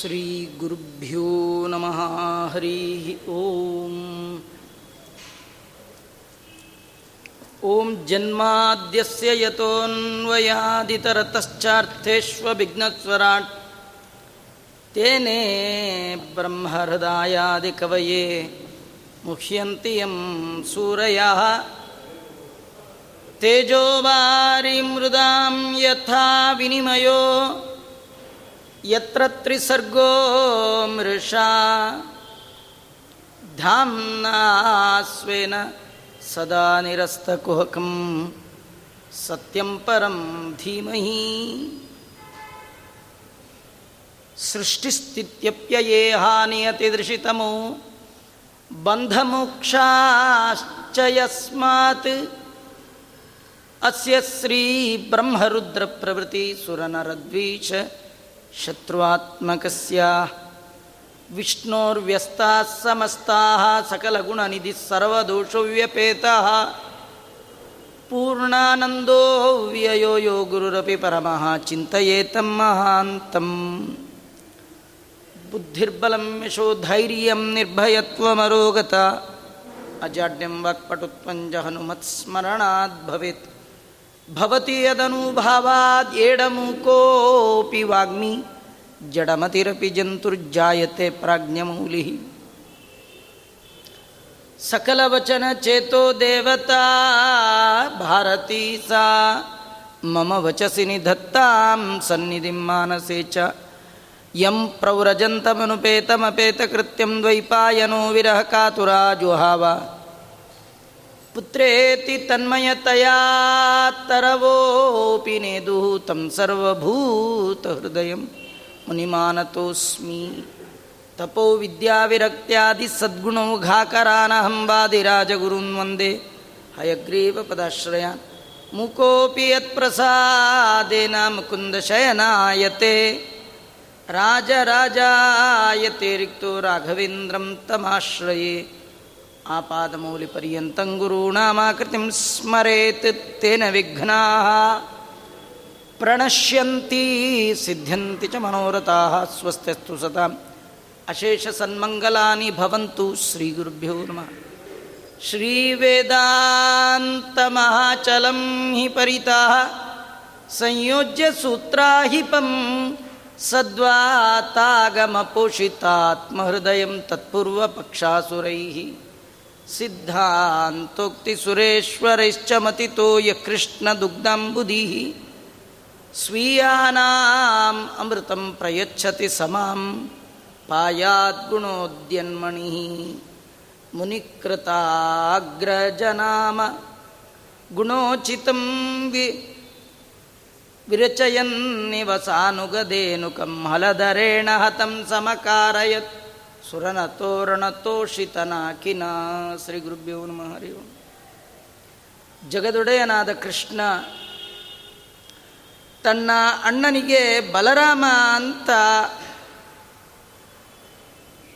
श्रीगुरुभ्यो नमः हरिः ॐ ॐ जन्माद्यस्य यतोऽन्वयादितरतश्चार्थेष्वभिघ्नस्वराट् तेने ब्रह्महृदायादिकवये मुह्यन्ति यं सूरयः तेजोवारिमृदां यथा विनिमयो ಯತ್ರ ತ್ರಿಸರ್ಗೋ ಮೃಷಾ ಧಾಂನಾಸ್ವೇನ ಸದಾ ನಿರಸ್ತಕುಹಕಂ ಸತ್ಯಂ ಪರಂ ಧೀಮಹಿ ಸೃಷ್ಟಿಸ್ಥಿತ್ಯಪ್ಯಯೇಹಾ ನಿಯತಿದೃಶಿತಮೋ ಬಂಧಮೋಕ್ಷಾಶ್ಚ ಯಸ್ಮಾತ್ ಅಸ್ಯ ಶ್ರೀ ಬ್ರಹ್ಮರುದ್ರ ಪ್ರಭೃತಿ ಸುರನರದ್ವೀಶ शत्रुआत्मकस्य विष्णोर्व्यस्ताः समस्ताः सकलगुणनिधिः सर्वदोषव्यपेतः पूर्णानन्दो व्ययो यो गुरुरपि परमः चिन्तयेतं महान्तम् बुद्धिर्बलं यशोधैर्यं निर्भयत्वमरोगत। अजाड्यं ಭವತಿ ಅದನುಭಾವಾದ್ ಏಡಮು ಕೋಪಿ ವಾಗ್ಮಿ ಜಡಮತಿರಪಿ ಜಂತುರ್ಜಾಯತೆ ಪ್ರಾಜ್ಞಮೌಲಿ. ಸಕಲವಚನ ಚೇತೋ ದೇವತಾ ಭಾರತೀ ಸಾ ಮಮ ವಚಸಿ ನಿಧತ್ತಾಂ ಸನ್ನಿಧಿ ಮಾನಸೆ ಚ. ಯಂ ಪ್ರವ್ರಜಂತಮನುಪೇತಮಪೇತಕೃತ್ಯಂ ದ್ವೈಪಾಯನೋ ವಿರಹ ಕಾತುರ ಜುಹಾವ ಪುತ್ರೇತಿ ತನ್ಮಯತಯಾ ತರವೋಪಿ ನೇದು ತಂ ಸರ್ವಭೂತ ಹೃದಯ ಮುನಿಮಾನತೋಸ್ಮಿ. ತಪೋ ವಿದ್ಯಾವಿರಕ್ತ್ಯಾದಿ ಸದ್ಗುಣೌಘಾಕರಾನಹಂಬಾದಿರಾಜಗುರುನ್ ವಂದೇ ಹಯಗ್ರೀವ ಪದಾಶ್ರಯಾನ್ ಮುಕೋಪಿ ಯತ್ಪ್ರಸಾದೇನ ಮುಕುಂದ ಶಯನಾಯತೆ. ರಾಜರಾಜಾಯತೆ ರಿಕ್ತೋ ರಾಘವೇಂದ್ರಂ ತಮಾಶ್ರಯೇ. ಆಪಾದಮೂಲಿಪರ್ಯಂತಂ ಗುರುಣಾಮಾಕೃತಿಂ ಸ್ಮರೇತ್ ತೇನ ವಿಘ್ನಾ ಪ್ರಣಶ್ಯಂತೀ ಸಿದ್ಧಂತಿ ಚ ಮನೋರಥಾ ಸ್ವಸ್ಥಸ್ತು ಸತಾಂ ಅಶೇಷ ಸನ್ಮಂಗಲಾನಿ ಭವಂತು ಶ್ರೀ ಗುರುಭ್ಯೋ ನಮಃ. ಶ್ರೀ ವೇದಾಂತಮಹಾಚಲಂ ಹಿ ಪರಿತಾ ಸಂಯೋಜ್ಯ ಸೂತ್ರಾಹಿಪಂ ಸದ್ವಾತಾಗಮಪೋಷಿತಾತ್ಮಹೃದಯಂ ತತ್ಪೂರ್ವಪಕ್ಷಾಸುರೈ. सिद्धान्तोक्तिसुरेश्वरैश्च मतितो यकृष्णदुग्धम्बुधिः। स्वीयानाम् अमृतं प्रयच्छति समां पायाद्गुणोद्यन्मणिः। मुनिकृताग्रजनाम गुणोचितं वि विरचयन्निवसानुगदेनुकं हलधरेण हतं समकारयत्। ಸುರನತೋರಣತೋಷಿತನಾಕಿನ ಶ್ರೀ ಗುರುಭ್ಯೋ ನಮಃ ಹರಿ ಓಂ. ಜಗದೊಡೆಯನಾದ ಕೃಷ್ಣ ತನ್ನ ಅಣ್ಣನಿಗೆ ಬಲರಾಮ ಅಂತ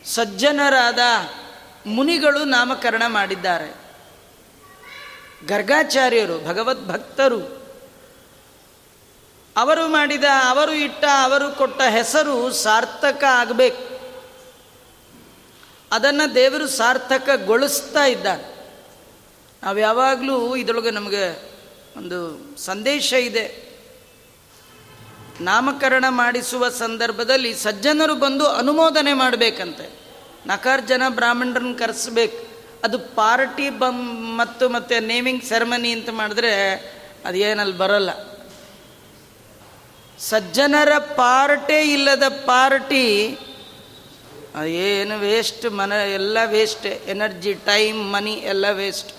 ಸಜ್ಜನರಾದ ಮುನಿಗಳು ನಾಮಕರಣ ಮಾಡಿದ್ದಾರೆ. ಗರ್ಗಾಚಾರ್ಯರು, ಭಗವದ್ಭಕ್ತರು, ಅವರು ಮಾಡಿದ, ಅವರು ಇಟ್ಟ, ಅವರು ಕೊಟ್ಟ ಹೆಸರು ಸಾರ್ಥಕ ಆಗಬೇಕು. ಅದನ್ನು ದೇವರು ಸಾರ್ಥಕಗೊಳಿಸ್ತಾ ಇದ್ದಾರೆ ನಾವು ಯಾವಾಗಲೂ ಇದರೊಳಗೆ ನಮಗೆ ಒಂದು ಸಂದೇಶ ಇದೆ. ನಾಮಕರಣ ಮಾಡಿಸುವ ಸಂದರ್ಭದಲ್ಲಿ ಸಜ್ಜನರು ಬಂದು ಅನುಮೋದನೆ ಮಾಡಬೇಕಂತೆ. ನಕಾರ್ಜನ ಬ್ರಾಹ್ಮಣರನ್ನು ಕರೆಸ್ಬೇಕು. ಅದು ಪಾರ್ಟಿ ಬಂ ಮತ್ತು ಮತ್ತು ನೇಮಿಂಗ್ ಸೆರೆಮನಿ ಅಂತ ಮಾಡಿದ್ರೆ ಅದೇನಲ್ಲಿ ಬರಲ್ಲ. ಸಜ್ಜನರ ಪಾರ್ಟೇ ಇಲ್ಲದ ಪಾರ್ಟಿ ಏನು ವೇಸ್ಟ್ ಮನ ಎಲ್ಲ ವೇಸ್ಟ್ ಎನರ್ಜಿ ಟೈಮ್ ಮನಿ ಎಲ್ಲ ವೇಸ್ಟ್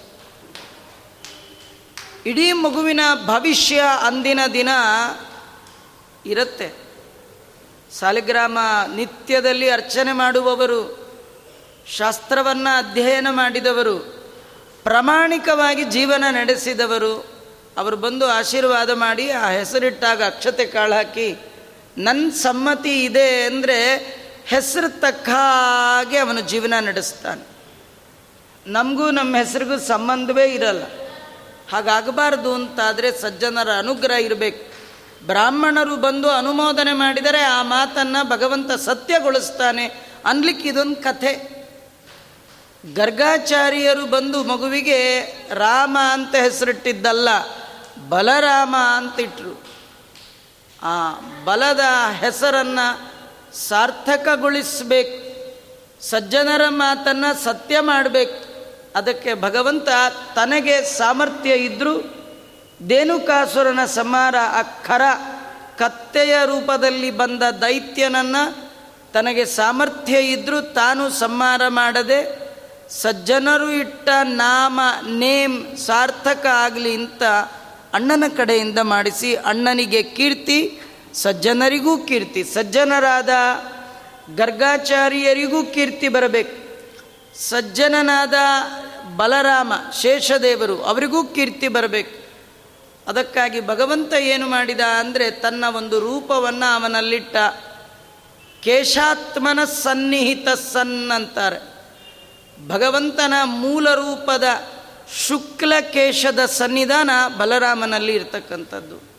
ಇಡೀ ಮಗುವಿನ ಭವಿಷ್ಯ ಅಂದಿನ ದಿನ ಇರುತ್ತೆ. ಸಾಲಿಗ್ರಾಮ ನಿತ್ಯದಲ್ಲಿ ಅರ್ಚನೆ ಮಾಡುವವರು, ಶಾಸ್ತ್ರವನ್ನು ಅಧ್ಯಯನ ಮಾಡಿದವರು, ಪ್ರಾಮಾಣಿಕವಾಗಿ ಜೀವನ ನಡೆಸಿದವರು, ಅವರು ಬಂದು ಆಶೀರ್ವಾದ ಮಾಡಿ ಆ ಹೆಸರಿಟ್ಟಾಗ ಅಕ್ಷತೆ ಕಾಳು ಹಾಕಿ ನನ್ನ ಸಮ್ಮತಿ ಇದೆ ಅಂದರೆ ಹೆಸರು ತಕ್ಕ ಹಾಗೆ ಅವನು ಜೀವನ ನಡೆಸ್ತಾನೆ. ನಮಗೂ ನಮ್ಮ ಹೆಸರಿಗೂ ಸಂಬಂಧವೇ ಇರಲ್ಲ. ಹಾಗಾಗಬಾರ್ದು ಅಂತಾದರೆ ಸಜ್ಜನರ ಅನುಗ್ರಹ ಇರಬೇಕು. ಬ್ರಾಹ್ಮಣರು ಬಂದು ಅನುಮೋದನೆ ಮಾಡಿದರೆ ಆ ಮಾತನ್ನು ಭಗವಂತ ಸತ್ಯಗೊಳಿಸ್ತಾನೆ ಅನ್ಲಿಕ್ಕೆ ಇದೊಂದು ಕಥೆ. ಗರ್ಗಾಚಾರ್ಯರು ಬಂದು ಮಗುವಿಗೆ ರಾಮ ಅಂತ ಹೆಸರಿಟ್ಟಿದ್ದಲ್ಲ, ಬಲರಾಮ ಅಂತಿಟ್ರು. ಆ ಬಲದ ಹೆಸರನ್ನು ಸಾರ್ಥಕಗೊಳಿಸಬೇಕು. ಸಜ್ಜನರ ಮಾತನ್ನು ಸತ್ಯ ಮಾಡಬೇಕು. ಅದಕ್ಕೆ ಭಗವಂತ ತನಗೆ ಸಾಮರ್ಥ್ಯ ಇದ್ದರೂ ದೇನುಕಾಸುರನ ಸಮಾರ ಅಖರ ಕತ್ತೆಯ ರೂಪದಲ್ಲಿ ಬಂದ ದೈತ್ಯನನ್ನು ತನಗೆ ಸಾಮರ್ಥ್ಯ ಇದ್ದರೂ ತಾನು ಸಂಹಾರ ಮಾಡದೆ ಸಜ್ಜನರು ಇಟ್ಟ ನಾಮ, ನೇಮ್ ಸಾರ್ಥಕ ಆಗಲಿ ಅಂತ ಅಣ್ಣನ ಕಡೆಯಿಂದ ಮಾಡಿಸಿ ಅಣ್ಣನಿಗೆ ಕೀರ್ತಿ ಸಜ್ಜನರಿಗೂ ಕೀರ್ತಿ, ಸಜ್ಜನರಾದ ಗರ್ಗಾಚಾರ್ಯರಿಗೂ ಕೀರ್ತಿ ಬರಬೇಕು. ಸಜ್ಜನನಾದ ಬಲರಾಮ ಶೇಷದೇವರು ಅವರಿಗೂ ಕೀರ್ತಿ ಬರಬೇಕು. ಅದಕ್ಕಾಗಿ ಭಗವಂತ ಏನು ಮಾಡಿದ ಅಂದರೆ ತನ್ನ ಒಂದು ರೂಪವನ್ನು ಅವನಲ್ಲಿಟ್ಟ ಕೇಶಾತ್ಮನ ಸನ್ನಿಹಿತ ಸನ್ ಅಂತಾರೆ. ಭಗವಂತನ ಮೂಲ ರೂಪದ ಶುಕ್ಲ ಕೇಶದ ಸನ್ನಿಧಾನ ಬಲರಾಮನಲ್ಲಿ ಇರ್ತಕ್ಕಂಥದ್ದು.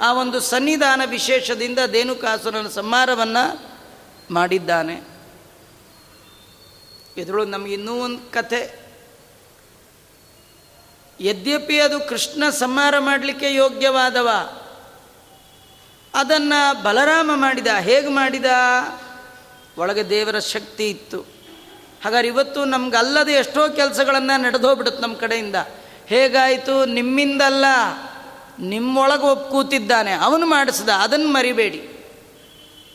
ಆ ಒಂದು ಸನ್ನಿಧಾನ ವಿಶೇಷದಿಂದ ದೇನುಕಾಸುರನ ಸಂಹಾರವನ್ನು ಮಾಡಿದ್ದಾನೆ. ಇದರೊಳಗೆ ನಮಗೆ ಇನ್ನೂ ಒಂದು ಕಥೆ. ಯದ್ಯಪಿ ಅದು ಕೃಷ್ಣ ಸಂಹಾರ ಮಾಡಲಿಕ್ಕೆ ಯೋಗ್ಯವಾದವ, ಅದನ್ನು ಬಲರಾಮ ಮಾಡಿದ, ಹೇಗೆ ಮಾಡಿದ? ಒಳಗೆ ದೇವರ ಶಕ್ತಿ ಇತ್ತು. ಹಾಗಾದ್ರೆ ಇವತ್ತು ನಮ್ಗಲ್ಲದೆ ಎಷ್ಟೋ ಕೆಲಸಗಳನ್ನು ನಡೆದೋಗ್ಬಿಡುತ್ತೆ ನಮ್ಮ ಕಡೆಯಿಂದ. ಹೇಗಾಯಿತು? ನಿಮ್ಮಿಂದಲ್ಲ. ನಿಮ್ಮೊಳಗೆ ಒಪ್ಪು ಕೂತಿದ್ದಾನೆ, ಅವನು ಮಾಡಿಸ್ದ, ಅದನ್ನು ಮರಿಬೇಡಿ.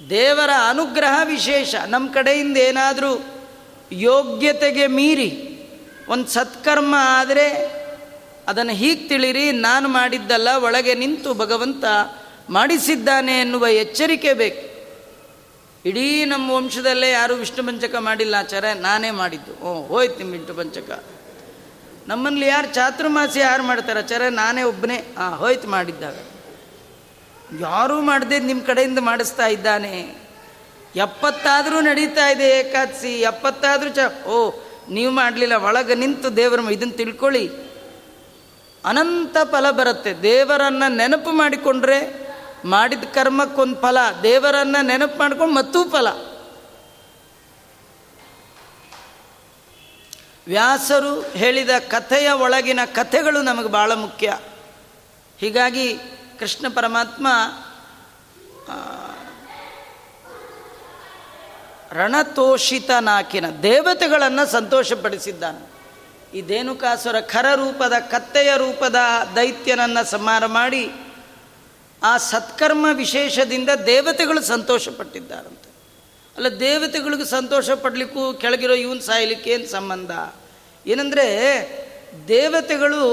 ದೇವರ ಅನುಗ್ರಹ ವಿಶೇಷ. ನಮ್ಮ ಕಡೆಯಿಂದ ಏನಾದರೂ ಯೋಗ್ಯತೆಗೆ ಮೀರಿ, ಒಂದು ಸತ್ಕರ್ಮ ಆದರೆ ಅದನ್ನು ಹೀಗೆ ತಿಳಿರಿ, ನಾನು ಮಾಡಿದ್ದಲ್ಲ, ಒಳಗೆ ನಿಂತು ಭಗವಂತ ಮಾಡಿಸಿದ್ದಾನೆ ಎನ್ನುವ ಎಚ್ಚರಿಕೆ ಬೇಕು. ಇಡೀ ನಮ್ಮ ವಂಶದಲ್ಲೇ ಯಾರೂ ವಿಷ್ಣು ಪಂಚಕ ಮಾಡಿಲ್ಲ ಆಚಾರ್ಯ, ನಾನೇ ಮಾಡಿದ್ದು. ಓ, ಹೋಯ್ತು ನಿಮ್ಮ ಪಂಚಕ. ನಮ್ಮಲ್ಲಿ ಯಾರು ಚಾತುರ್ಮಾಸಿ ಯಾರು ಮಾಡ್ತಾರೆ ಆಚಾರ್ಯ ನಾನೇ ಒಬ್ಬನೇ ಆ ಹೋಯ್ತು ಮಾಡಿದ್ದಾಗ ಯಾರೂ ಮಾಡದೆ ನಿಮ್ಮ ಕಡೆಯಿಂದ ಮಾಡಿಸ್ತಾ ಇದ್ದಾನೆ. ಎಪ್ಪತ್ತಾದರೂ ನಡೀತಾ ಇದೆ ಏಕಾದಶಿ, ಎಪ್ಪತ್ತಾದರೂ ಚ, ಓ, ನೀವು ಮಾಡಲಿಲ್ಲ, ಒಳಗೆ ನಿಂತು ದೇವರ ಇದನ್ನು ತಿಳ್ಕೊಳ್ಳಿ. ಅನಂತ ಫಲ ಬರುತ್ತೆ. ದೇವರನ್ನು ನೆನಪು ಮಾಡಿಕೊಂಡ್ರೆ ಮಾಡಿದ ಕರ್ಮಕ್ಕೊಂದು ಫಲ, ದೇವರನ್ನು ನೆನಪು ಮಾಡ್ಕೊಂಡು ಮತ್ತೂ ಫಲ. ವ್ಯಾಸರು ಹೇಳಿದ ಕಥೆಯ ಒಳಗಿನ ಕಥೆಗಳು ನಮಗೆ ಭಾಳ ಮುಖ್ಯ. ಹೀಗಾಗಿ ಕೃಷ್ಣ ಪರಮಾತ್ಮ ರಣತೋಷಿತ ನಾಕಿನ ದೇವತೆಗಳನ್ನು ಸಂತೋಷಪಡಿಸಿದ್ದಾನೆ. ಈ ಧೇನುಕಾಸುರ ಖರ ರೂಪದ, ಕತ್ತೆಯ ರೂಪದ ದೈತ್ಯನನ್ನು ಸಂಹಾರ ಮಾಡಿ ಆ ಸತ್ಕರ್ಮ ವಿಶೇಷದಿಂದ ದೇವತೆಗಳು ಸಂತೋಷಪಟ್ಟಿದ್ದಾರಂತೆ. ಅಲ್ಲ, ದೇವತೆಗಳಿಗೂ ಸಂತೋಷ ಪಡಲಿಕ್ಕೂ ಕೆಳಗಿರೋ ಇವನ್ ಸಾಯಲಿಕ್ಕೆ ಏನು ಸಂಬಂಧ? ಏನಂದರೆ ದೇವತೆಗಳು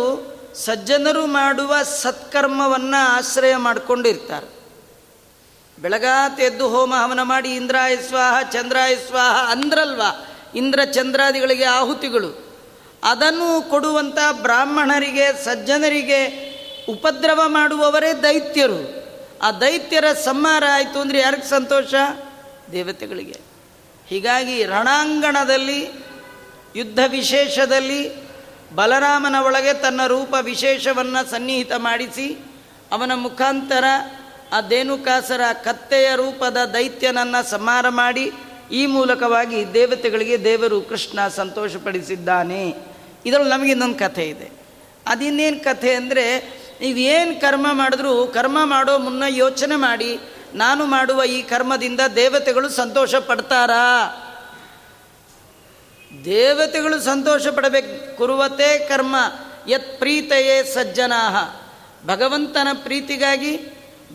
ಸಜ್ಜನರು ಮಾಡುವ ಸತ್ಕರ್ಮವನ್ನು ಆಶ್ರಯ ಮಾಡಿಕೊಂಡಿರ್ತಾರೆ. ಬೆಳಗಾತ ಎದ್ದು ಹೋಮ ಹವನ ಮಾಡಿ ಇಂದ್ರಾಯ ಸ್ವಾಹ, ಚಂದ್ರಾಯ ಸ್ವಾಹ ಅಂದ್ರಲ್ವಾ? ಇಂದ್ರ ಚಂದ್ರಾದಿಗಳಿಗೆ ಆಹುತಿಗಳು. ಅದನ್ನು ಕೊಡುವಂಥ ಬ್ರಾಹ್ಮಣರಿಗೆ, ಸಜ್ಜನರಿಗೆ ಉಪದ್ರವ ಮಾಡುವವರೇ ದೈತ್ಯರು. ಆ ದೈತ್ಯರ ಸಂಹಾರ ಆಯಿತು ಅಂದರೆ ಯಾರಿಗೆ ಸಂತೋಷ? ದೇವತೆಗಳಿಗೆ. ಹೀಗಾಗಿ ರಣಾಂಗಣದಲ್ಲಿ ಯುದ್ಧ ವಿಶೇಷದಲ್ಲಿ ಬಲರಾಮನ ಒಳಗೆ ತನ್ನ ರೂಪ ವಿಶೇಷವನ್ನು ಸನ್ನಿಹಿತ ಮಾಡಿಸಿ ಅವನ ಮುಖಾಂತರ ಆ ದೇನುಕಾಸರ ಕತ್ತೆಯ ರೂಪದ ದೈತ್ಯನನ್ನು ಸಂಹಾರ ಮಾಡಿ ಈ ಮೂಲಕವಾಗಿ ದೇವತೆಗಳಿಗೆ ದೇವರು ಕೃಷ್ಣ ಸಂತೋಷಪಡಿಸಿದ್ದಾನೆ. ಇದರಲ್ಲಿ ನಮಗೆ ಇನ್ನೊಂದು ಕಥೆ ಇದೆ. ಅದಿನ್ನೇನು ಕಥೆ ಅಂದರೆ ನೀವೇನು ಕರ್ಮ ಮಾಡಿದ್ರೂ ಕರ್ಮ ಮಾಡೋ ಮುನ್ನ ಯೋಚನೆ ಮಾಡಿ, ನಾನು ಮಾಡುವ ಈ ಕರ್ಮದಿಂದ ದೇವತೆಗಳು ಸಂತೋಷ ಪಡ್ತಾರಾ? ದೇವತೆಗಳು ಸಂತೋಷ ಪಡಬೇಕು ಕುರುವತೆ ಕರ್ಮ, ಯತ್ ಪ್ರೀತೆಯೇ ಸಜ್ಜನಾ ಭಗವಂತನ ಪ್ರೀತಿಗಾಗಿ,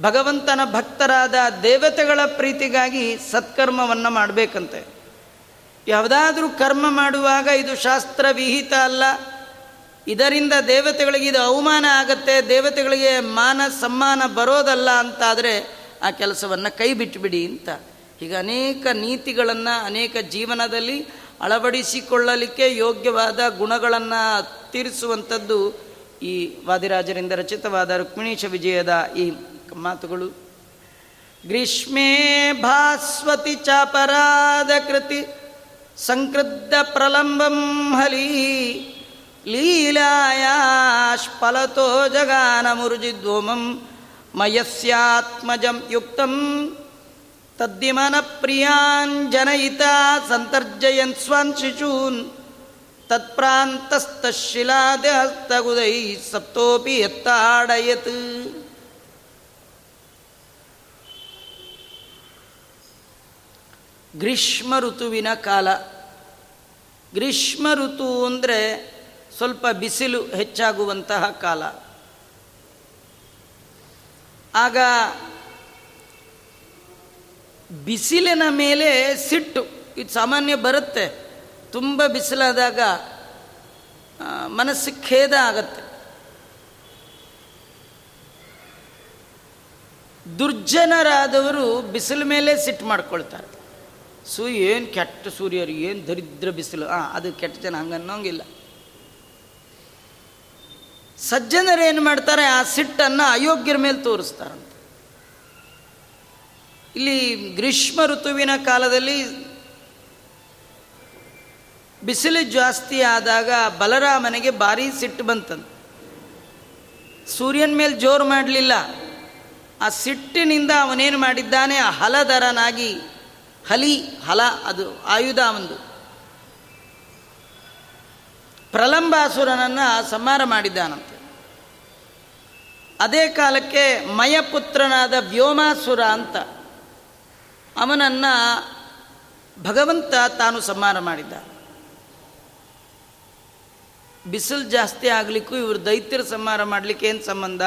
ಭಗವಂತನ ಭಕ್ತರಾದ ದೇವತೆಗಳ ಪ್ರೀತಿಗಾಗಿ ಸತ್ಕರ್ಮವನ್ನು ಮಾಡಬೇಕಂತೆ. ಯಾವುದಾದ್ರೂ ಕರ್ಮ ಮಾಡುವಾಗ ಇದು ಶಾಸ್ತ್ರ ವಿಹಿತ ಅಲ್ಲ. ಇದರಿಂದ ದೇವತೆಗಳಿಗೆ ಇದು ಅವಮಾನ ಆಗತ್ತೆ, ದೇವತೆಗಳಿಗೆ ಮಾನ ಸಮ್ಮಾನ ಬರೋದಲ್ಲ ಅಂತಾದರೆ ಆ ಕೆಲಸವನ್ನು ಕೈ ಬಿಟ್ಟುಬಿಡಿ ಅಂತ. ಈಗ ಅನೇಕ ನೀತಿಗಳನ್ನು, ಅನೇಕ ಜೀವನದಲ್ಲಿ ಅಳವಡಿಸಿಕೊಳ್ಳಲಿಕ್ಕೆ ಯೋಗ್ಯವಾದ ಗುಣಗಳನ್ನು ತೀರಿಸುವಂಥದ್ದು ಈ ವಾದಿರಾಜರಿಂದ ರಚಿತವಾದ ರುಕ್ಮಿಣೀಶ ವಿಜಯದ ಈ ಮಾತುಗಳು. ಗ್ರೀಷ್ಮೇ ಭಾಸ್ವತಿ ಚಾಪರಾಧ ಕೃತಿ ಸಂಕೃದ್ಧ ಪ್ರಲಂಬಂ ಹಲಿ ಲೀಲಾಯಾಶ್ಫಲತೋ ಜಗಾನ ಮುರುಜಿದ್ವೋಮಂ ಮಯಸ್ಯಾತ್ಮಜಂ ಯುಕ್ತಂ ತದ್ದಿಮನ ಜನಯಿತಾ ಸಂತರ್ಜಯನ್ ಸ್ವಾನ್ ಶಿಶೂನ್ ತತ್ಪ್ರಾಂತಸ್ತಶಿಲಾದಸ್ತಗುದೈ ಸಪ್ತೋಪಿ ಎತ್ತಾಡಯತ್ ಗ್ರೀಷ್ಮ ಋತುವಿನ ಕಾಲ ಗ್ರೀಷ್ಮ ಋತು ಅಂದರೆ ಸ್ವಲ್ಪ ಬಿಸಿಲು ಹೆಚ್ಚಾಗುವಂತಹ ಕಾಲ। ಆಗ ಬಿಸಿಲಿನ ಮೇಲೆ ಸಿಟ್ಟು, ಇದು ಸಾಮಾನ್ಯ ಬರುತ್ತೆ. ತುಂಬ ಬಿಸಿಲಾದಾಗ ಮನಸ್ಸು ಖೇದ ಆಗತ್ತೆ. ದುರ್ಜನರಾದವರು ಬಿಸಿಲ ಮೇಲೆ ಸಿಟ್ಟು ಮಾಡ್ಕೊಳ್ತಾರೆ. ಸು, ಏನು ಕೆಟ್ಟ ಸೂರ್ಯರು, ಏನು ದರಿದ್ರ ಬಿಸಿಲು ಹಾಂ ಅದು ಕೆಟ್ಟ ಜನ ಹಂಗನ್ನೋಂಗಿಲ್ಲ. ಸಜ್ಜನರು ಏನು ಮಾಡ್ತಾರೆ, ಆ ಸಿಟ್ಟನ್ನು ಅಯೋಗ್ಯರ ಮೇಲೆ ತೋರಿಸ್ತಾರಂತೆ ಇಲ್ಲಿ ಗ್ರೀಷ್ಮ ಋತುವಿನ ಕಾಲದಲ್ಲಿ ಬಿಸಿಲು ಜಾಸ್ತಿ ಆದಾಗ ಬಲರಾಮನಿಗೆ ಭಾರಿ ಸಿಟ್ಟು ಬಂತಂತ. ಸೂರ್ಯನ ಮೇಲೆ ಜೋರು ಮಾಡಲಿಲ್ಲ. ಆ ಸಿಟ್ಟಿನಿಂದ ಅವನೇನು ಮಾಡಿದ್ದಾನೆ? ಆ ಹಲದರನಾಗಿ ಹಲಿ, ಹಲ, ಅದು ಆಯುಧ ಒಂದು ಪ್ರಲಂಬಾಸುರನನ್ನು ಸಂಹಾರ ಮಾಡಿದ್ದಾನಂತೆ. ಅದೇ ಕಾಲಕ್ಕೆ ಮಯಪುತ್ರನಾದ ವ್ಯೋಮಾಸುರ ಅಂತ ಅವನನ್ನು ಭಗವಂತ ತಾನು ಸಂಹಾರ ಮಾಡಿದ್ದ. ಬಿಸಿಲು ಜಾಸ್ತಿ ಆಗಲಿಕ್ಕೂ ಇವರು ದೈತ್ಯರ ಸಂಹಾರ ಮಾಡಲಿಕ್ಕೆ ಏನು ಸಂಬಂಧ?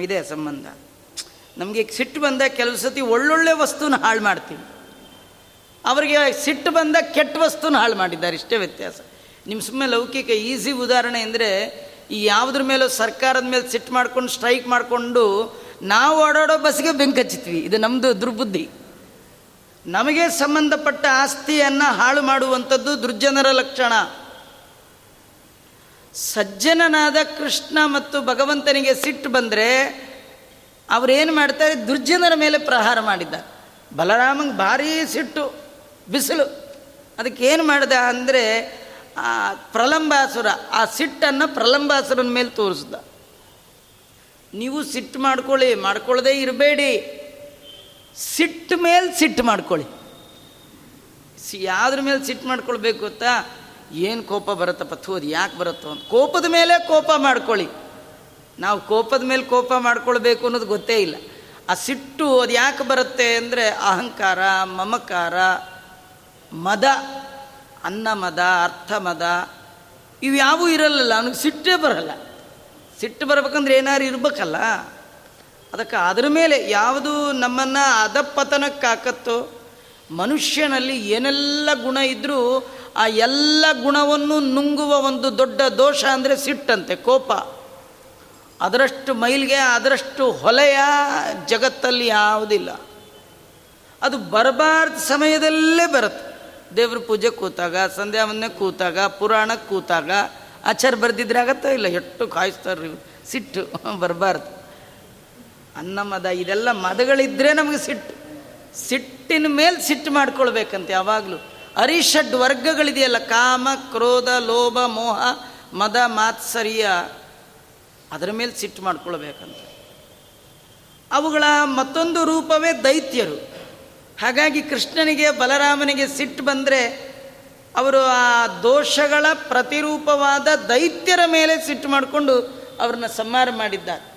ಇದೆ ಸಂಬಂಧ. ನಮಗೆ ಸಿಟ್ಟು ಬಂದ ಕೆಲವು ಸತಿ ಒಳ್ಳೊಳ್ಳೆ ವಸ್ತುನ ಹಾಳು ಮಾಡ್ತೀವಿ. ಅವರಿಗೆ ಸಿಟ್ಟು ಬಂದ ಕೆಟ್ಟ ವಸ್ತುನ ಹಾಳು ಮಾಡಿದ್ದಾರೆ, ಇಷ್ಟೇ ವ್ಯತ್ಯಾಸ. ನಿಮ್ಮ ಸುಮ್ಮನೆ ಲೌಕಿಕ ಈಸಿ ಉದಾಹರಣೆ ಅಂದರೆ ಈ ಯಾವುದ್ರ ಮೇಲೂ ಸರ್ಕಾರದ ಮೇಲೆ ಸಿಟ್ಟು ಮಾಡ್ಕೊಂಡು ಸ್ಟ್ರೈಕ್ ಮಾಡಿಕೊಂಡು ನಾವು ಓಡಾಡೋ ಬಸ್ಗೆ ಬೆಂಕಿ ಹಚ್ಚಿದ್ವಿ. ಇದು ನಮ್ಮದು ದುರ್ಬುದ್ಧಿ. ನಮಗೆ ಸಂಬಂಧಪಟ್ಟ ಆಸ್ತಿಯನ್ನು ಹಾಳು ಮಾಡುವಂಥದ್ದು ದುರ್ಜನರ ಲಕ್ಷಣ. ಸಜ್ಜನನಾದ ಕೃಷ್ಣ ಮತ್ತು ಭಗವಂತನಿಗೆ ಸಿಟ್ಟು ಬಂದರೆ ಅವರೇನು ಮಾಡ್ತಾರೆ? ದುರ್ಜನರ ಮೇಲೆ ಪ್ರಹಾರ ಮಾಡಿದ್ದ ಬಲರಾಮಂಗೆ ಭಾರೀ ಸಿಟ್ಟು, ಬಿಸಿಲು. ಅದಕ್ಕೆ ಏನು ಮಾಡಿದ ಅಂದರೆ, ಆ ಪ್ರಲಂಬಾಸುರ, ಆ ಸಿಟ್ಟನ್ನು ಪ್ರಲಂಬಾಸುರನ ಮೇಲೆ ತೋರಿಸ್ದ. ನೀವು ಸಿಟ್ಟು ಮಾಡ್ಕೊಳ್ಳಿ, ಮಾಡ್ಕೊಳ್ಳದೇ ಇರಬೇಡಿ. ಸಿಟ್ಟು ಮೇಲೆ ಸಿಟ್ಟು ಮಾಡ್ಕೊಳ್ಳಿ. ಸಿ ಯಾವ್ದ್ರ ಮೇಲೆ ಸಿಟ್ಟು ಮಾಡ್ಕೊಳ್ಬೇಕು ಗೊತ್ತಾ? ಏನು ಕೋಪ ಬರುತ್ತಪ್ಪ? ಅದು ಯಾಕೆ ಬರುತ್ತೋ ಅಂತ. ಕೋಪದ ಮೇಲೆ ಕೋಪ ಮಾಡ್ಕೊಳ್ಳಿ. ನಾವು ಕೋಪದ ಮೇಲೆ ಕೋಪ ಮಾಡ್ಕೊಳ್ಬೇಕು ಅನ್ನೋದು ಗೊತ್ತೇ ಇಲ್ಲ. ಆ ಸಿಟ್ಟು ಅದು ಯಾಕೆ ಬರುತ್ತೆ ಅಂದರೆ ಅಹಂಕಾರ, ಮಮಕಾರ, ಮದ ಅನ್ನ ಮದ ಅರ್ಥ ಮದ ಇವು ಯಾವೂ ಇರಲ್ಲ ಅವನಿಗೆ ಸಿಟ್ಟೇ ಬರಲ್ಲ. ಸಿಟ್ಟು ಬರ್ಬೇಕಂದ್ರೆ ಏನಾರು ಇರ್ಬೇಕಲ್ಲ. ಅದಕ್ಕೆ ಅದರ ಮೇಲೆ ಯಾವುದು ನಮ್ಮನ್ನು ಅಧಪತನಕ್ಕಾಕತ್ತೋ, ಮನುಷ್ಯನಲ್ಲಿ ಏನೆಲ್ಲ ಗುಣ ಇದ್ದರೂ ಆ ಎಲ್ಲ ಗುಣವನ್ನು ನುಂಗುವ ಒಂದು ದೊಡ್ಡ ದೋಷ ಅಂದರೆ ಸಿಟ್ಟಂತೆ, ಕೋಪ. ಅದರಷ್ಟು ಮೈಲ್ಗೆ, ಅದರಷ್ಟು ಹೊಲೆಯ ಜಗತ್ತಲ್ಲಿ ಯಾವುದಿಲ್ಲ. ಅದು ಬರಬಾರ್ದ ಸಮಯದಲ್ಲೇ ಬರುತ್ತೆ. ದೇವ್ರ ಪೂಜೆ ಕೂತಾಗ ಸಂಧ್ಯಾ ಕೂತಾಗ, ಪುರಾಣಕ್ಕೆ ಕೂತಾಗ, ಆಚಾರ ಬರೆದಿದ್ರೆ ಆಗತ್ತೋ ಇಲ್ಲ ಎಷ್ಟು ಕಾಯಿಸ್ತಾರೆ ಸಿಟ್ಟು ಬರಬಾರ್ದು. ಅನ್ನ ಮದ, ಇದೆಲ್ಲ ಮದಗಳಿದ್ದರೆ ನಮಗೆ ಸಿಟ್ಟು. ಸಿಟ್ಟಿನ ಮೇಲೆ ಸಿಟ್ಟು ಮಾಡ್ಕೊಳ್ಬೇಕಂತೆ ಯಾವಾಗಲೂ. ಅರಿಷಡ್ ವರ್ಗಗಳಿದೆಯಲ್ಲ, ಕಾಮ, ಕ್ರೋಧ, ಲೋಭ, ಮೋಹ, ಮದ, ಮಾತ್ಸರ್ಯ. ಅದರ ಮೇಲೆ ಸಿಟ್ಟು ಮಾಡ್ಕೊಳ್ಬೇಕಂತ. ಅವುಗಳ ಮತ್ತೊಂದು ರೂಪವೇ ದೈತ್ಯರು. ಹಾಗಾಗಿ ಕೃಷ್ಣನಿಗೆ, ಬಲರಾಮನಿಗೆ ಸಿಟ್ಟು ಬಂದರೆ ಅವರು ಆ ದೋಷಗಳ ಪ್ರತಿರೂಪವಾದ ದೈತ್ಯರ ಮೇಲೆ ಸಿಟ್ಟು ಮಾಡಿಕೊಂಡು ಅವ್ರನ್ನ ಸಂಹಾರ ಮಾಡಿದ್ದಾರೆ.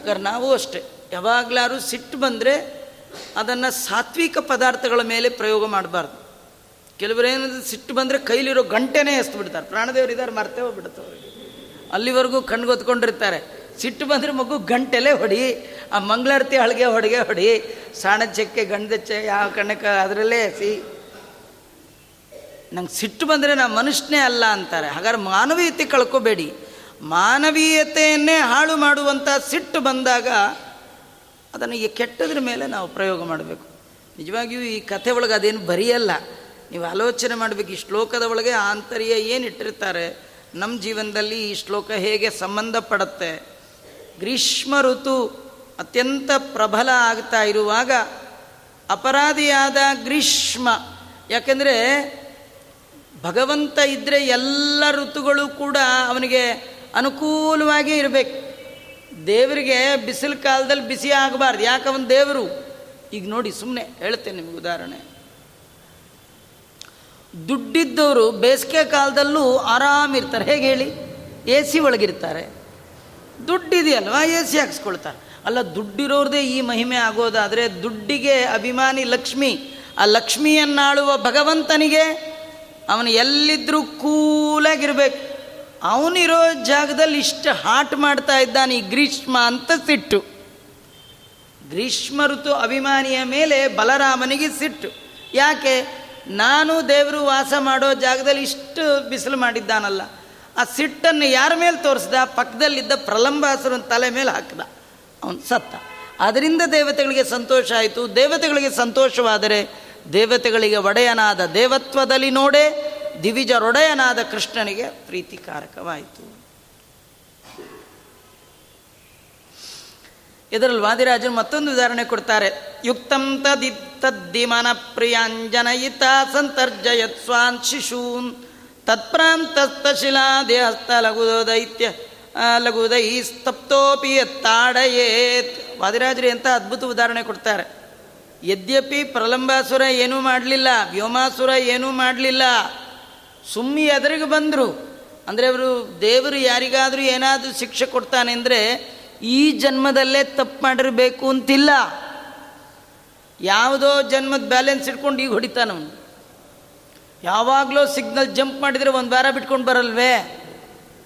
ಹಾಗಾದ್ರೆ ನಾವು ಅಷ್ಟೇ. ಯಾವಾಗಲಾರು ಸಿಟ್ಟು ಬಂದರೆ ಅದನ್ನು ಸಾತ್ವಿಕ ಪದಾರ್ಥಗಳ ಮೇಲೆ ಪ್ರಯೋಗ ಮಾಡಬಾರ್ದು. ಕೆಲವರೇನಾದ್ರು ಸಿಟ್ಟು ಬಂದರೆ ಕೈಲಿರೋ ಗಂಟೆನೇ ಎಸ್ತು ಬಿಡ್ತಾರೆ ಪ್ರಾಣದೇವರು ಇದ್ದಾರೆ, ಮರ್ತೇ ಹೋಗ್ಬಿಡುತ್ತೆ ಅಲ್ಲಿವರೆಗೂ ಅಲ್ಲಿವರೆಗೂ ಕಣ್ಗೊತ್ಕೊಂಡಿರ್ತಾರೆ. ಸಿಟ್ಟು ಬಂದರೆ ಮಗು ಗಂಟೆಲೆ ಹೊಡಿ, ಆ ಮಂಗಳಾರತಿ ಹಳಗೆ ಹೊಡಿಗೆ ಹೊಡಿ, ಸಾಣಚಕ್ಕೆ ಗಂಡಚ್ಚೆ ಯಾವ ಕಣ್ಣಕ್ಕೆ ಅದರಲ್ಲೇ ಸಿ. ನಂಗೆ ಸಿಟ್ಟು ಬಂದರೆ ನಾ ಮನುಷ್ಯನೇ ಅಲ್ಲ ಅಂತಾರೆ. ಹಾಗಾದ್ರೆ ಮಾನವೀಯತೆ ಕಳ್ಕೊಬೇಡಿ. ಮಾನವೀಯತೆಯನ್ನೇ ಹಾಳು ಮಾಡುವಂಥ ಸಿಟ್ಟು ಬಂದಾಗ ಅದನ್ನು ಈ ಕೆಟ್ಟದ್ರ ಮೇಲೆ ನಾವು ಪ್ರಯೋಗ ಮಾಡಬೇಕು. ನಿಜವಾಗಿಯೂ ಈ ಕಥೆ ಒಳಗೆ ಅದೇನು ಬರೆಯಲ್ಲ. ನೀವು ಆಲೋಚನೆ ಮಾಡಬೇಕು, ಈ ಶ್ಲೋಕದ ಒಳಗೆ ಆಂತರ್ಯ ಏನು ಇಟ್ಟಿರ್ತಾರೆ? ನಮ್ಮ ಜೀವನದಲ್ಲಿ ಈ ಶ್ಲೋಕ ಹೇಗೆ ಸಂಬಂಧಪಡುತ್ತೆ ಗ್ರೀಷ್ಮ ಋತು ಅತ್ಯಂತ ಪ್ರಬಲ ಆಗ್ತಾ ಇರುವಾಗ ಅಪರಾಧಿಯಾದ ಗ್ರೀಷ್ಮ, ಯಾಕೆಂದರೆ ಭಗವಂತ ಇದ್ದರೆ ಎಲ್ಲ ಋತುಗಳು ಕೂಡ ಅವನಿಗೆ ಅನುಕೂಲವಾಗಿ ಇರಬೇಕು. ದೇವರಿಗೆ ಬಿಸಿಲು ಕಾಲದಲ್ಲಿ ಬಿಸಿ ಆಗಬಾರ್ದು. ಯಾಕವನ್ ದೇವರು? ಈಗ ನೋಡಿ ಸುಮ್ಮನೆ ಹೇಳ್ತೇನೆ ನಿಮಗೆ ಉದಾಹರಣೆ. ದುಡ್ಡಿದ್ದವರು ಬೇಸಿಗೆ ಕಾಲದಲ್ಲೂ ಆರಾಮಿರ್ತಾರೆ ಹೇಗೆ ಹೇಳಿ? ಎ ಸಿ ಒಳಗಿರ್ತಾರೆ. ದುಡ್ಡಿದೆಯಲ್ವಾ? ಎ ಸಿ ಹಾಕ್ಸ್ಕೊಳ್ತಾರೆ. ಅಲ್ಲ, ದುಡ್ಡಿರೋರದೇ ಈ ಮಹಿಮೆ ಆಗೋದಾದರೆ ದುಡ್ಡಿಗೆ ಅಭಿಮಾನಿ ಲಕ್ಷ್ಮಿ. ಆ ಲಕ್ಷ್ಮಿಯನ್ನಾಳುವ ಭಗವಂತನಿಗೆ ಅವನು ಎಲ್ಲಿದ್ದರೂ ಕೂಲಾಗಿರ್ಬೇಕು. ಅವನಿರೋ ಜಾಗದಲ್ಲಿ ಇಷ್ಟು ಹಾಟ್ ಮಾಡ್ತಾ ಇದ್ದಾನೆ ಈ ಗ್ರೀಷ್ಮ ಅಂತ ಸಿಟ್ಟು. ಗ್ರೀಷ್ಮ ಋತು ಅಭಿಮಾನಿಯ ಮೇಲೆ ಬಲರಾಮನಿಗೆ ಸಿಟ್ಟು. ಯಾಕೆ? ನಾನು ದೇವರು ವಾಸ ಮಾಡೋ ಜಾಗದಲ್ಲಿ ಇಷ್ಟು ಬಿಸಿಲು ಮಾಡಿದ್ದಾನಲ್ಲ. ಆ ಸಿಟ್ಟನ್ನು ಯಾರ ಮೇಲೆ ತೋರಿಸ್ದ? ಪಕ್ಕದಲ್ಲಿದ್ದ ಪ್ರಲಂಬಾಸುರನ ತಲೆ ಮೇಲೆ ಹಾಕಿದ. ಅವನು ಸತ್ತ. ಅದರಿಂದ ದೇವತೆಗಳಿಗೆ ಸಂತೋಷ ಆಯಿತು. ದೇವತೆಗಳಿಗೆ ಸಂತೋಷವಾದರೆ ದೇವತೆಗಳಿಗೆ ಒಡೆಯನಾದ ದೇವತ್ವದಲ್ಲಿ ನೋಡೇ ದಿವಿಜರೊಡೆಯನಾದ ಕೃಷ್ಣನಿಗೆ ಪ್ರೀತಿಕಾರಕವಾಯಿತು. ಇದರಲ್ಲಿ ವಾದಿರಾಜರು ಮತ್ತೊಂದು ಉದಾಹರಣೆ ಕೊಡ್ತಾರೆ. ಯುಕ್ತಂ ತದಿ ತದ್ದಿಮನ ಪ್ರಿಯಾಂಜನಯಿತ ಸಂತರ್ಜಯತ್ ಸ್ವಾನ್ ಶಿಶೂನ್ ಲಘು ದೇಹಸ್ಥ ಲಘುದೈತ್ಯ ಲಘುದೈ ಸ್ತಪ್ತೋಪಿ ತಾಡಯೇತ್ ವಾದಿರಾಜರು ಎಂಥ ಅದ್ಭುತ ಉದಾಹರಣೆ ಕೊಡ್ತಾರೆ. ಯದ್ಯಪಿ ಪ್ರಲಂಬಾಸುರ ಏನೂ ಮಾಡಲಿಲ್ಲ, ವ್ಯೋಮಾಸುರ ಏನೂ ಮಾಡಲಿಲ್ಲ ಸುಮ್ಮಿ ಎದುರಿಗೆ ಬಂದರು. ಅಂದರೆ ಅವರು ದೇವರು ಯಾರಿಗಾದರೂ ಏನಾದರೂ ಶಿಕ್ಷೆ ಕೊಡ್ತಾನೆ ಅಂದರೆ ಈ ಜನ್ಮದಲ್ಲೇ ತಪ್ಪು ಮಾಡಿರಬೇಕು ಅಂತಿಲ್ಲ. ಯಾವುದೋ ಜನ್ಮದ ಬ್ಯಾಲೆನ್ಸ್ ಇಟ್ಕೊಂಡು ಈಗ ಹೊಡಿತಾನವನು ಯಾವಾಗಲೂ ಸಿಗ್ನಲ್ ಜಂಪ್ ಮಾಡಿದರೆ ಒಂದು ವಾರ ಬಿಟ್ಕೊಂಡು ಬರಲ್ವೇ?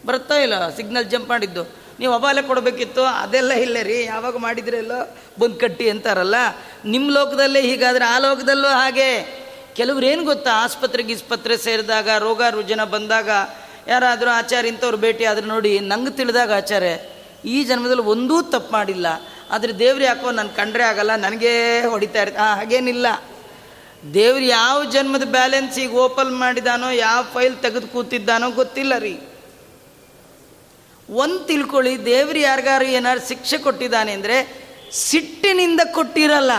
ಬರ್ತಾ ಇಲ್ಲ ಸಿಗ್ನಲ್ ಜಂಪ್ ಮಾಡಿದ್ದು. ನೀವು ಅಬಾಲೆ ಕೊಡಬೇಕಿತ್ತು, ಅದೆಲ್ಲ ಇಲ್ಲ ರೀ, ಯಾವಾಗ ಮಾಡಿದ್ರೆಲ್ಲೋ ಬಂದು ಕಟ್ಟಿ ಅಂತಾರಲ್ಲ. ನಿಮ್ಮ ಲೋಕದಲ್ಲೇ ಹೀಗಾದರೆ ಆ ಲೋಕದಲ್ಲೂ ಹಾಗೆ. ಕೆಲವ್ರು ಏನು ಗೊತ್ತಾ? ಆಸ್ಪತ್ರೆಗೆ ಇಸ್ಪತ್ರೆ ಸೇರಿದಾಗ, ರೋಗ ರುಜಿನ ಬಂದಾಗ, ಯಾರಾದರೂ ಆಚಾರ್ಯ ಇಂಥವ್ರು ಭೇಟಿ ಆದ್ರೆ ನೋಡಿ, ನಂಗೆ ತಿಳಿದಾಗ ಆಚಾರ್ಯ, ಈ ಜನ್ಮದಲ್ಲಿ ಒಂದೂ ತಪ್ಪು ಮಾಡಿಲ್ಲ. ಆದರೆ ದೇವ್ರು ಯಾಕೋ ನನ್ನ ಕಂಡ್ರೆ ಆಗಲ್ಲ, ನನಗೇ ಹೊಡಿತಾ ಇರ್ತ ಹಾಗೇನಿಲ್ಲ. ದೇವ್ರು ಯಾವ ಜನ್ಮದ ಬ್ಯಾಲೆನ್ಸ್ ಈಗ ಓಪನ್ ಮಾಡಿದಾನೋ, ಯಾವ ಫೈಲ್ ತೆಗೆದು ಕೂತಿದ್ದಾನೋ ಗೊತ್ತಿಲ್ಲ ರೀ. ಒಂದು ತಿಳ್ಕೊಳ್ಳಿ, ದೇವ್ರು ಯಾರಿಗಾರು ಏನಾರು ಶಿಕ್ಷೆ ಕೊಟ್ಟಿದ್ದಾನೆ ಅಂದರೆ, ಸಿಟ್ಟಿನಿಂದ ಕೊಟ್ಟಿರಲ್ಲ.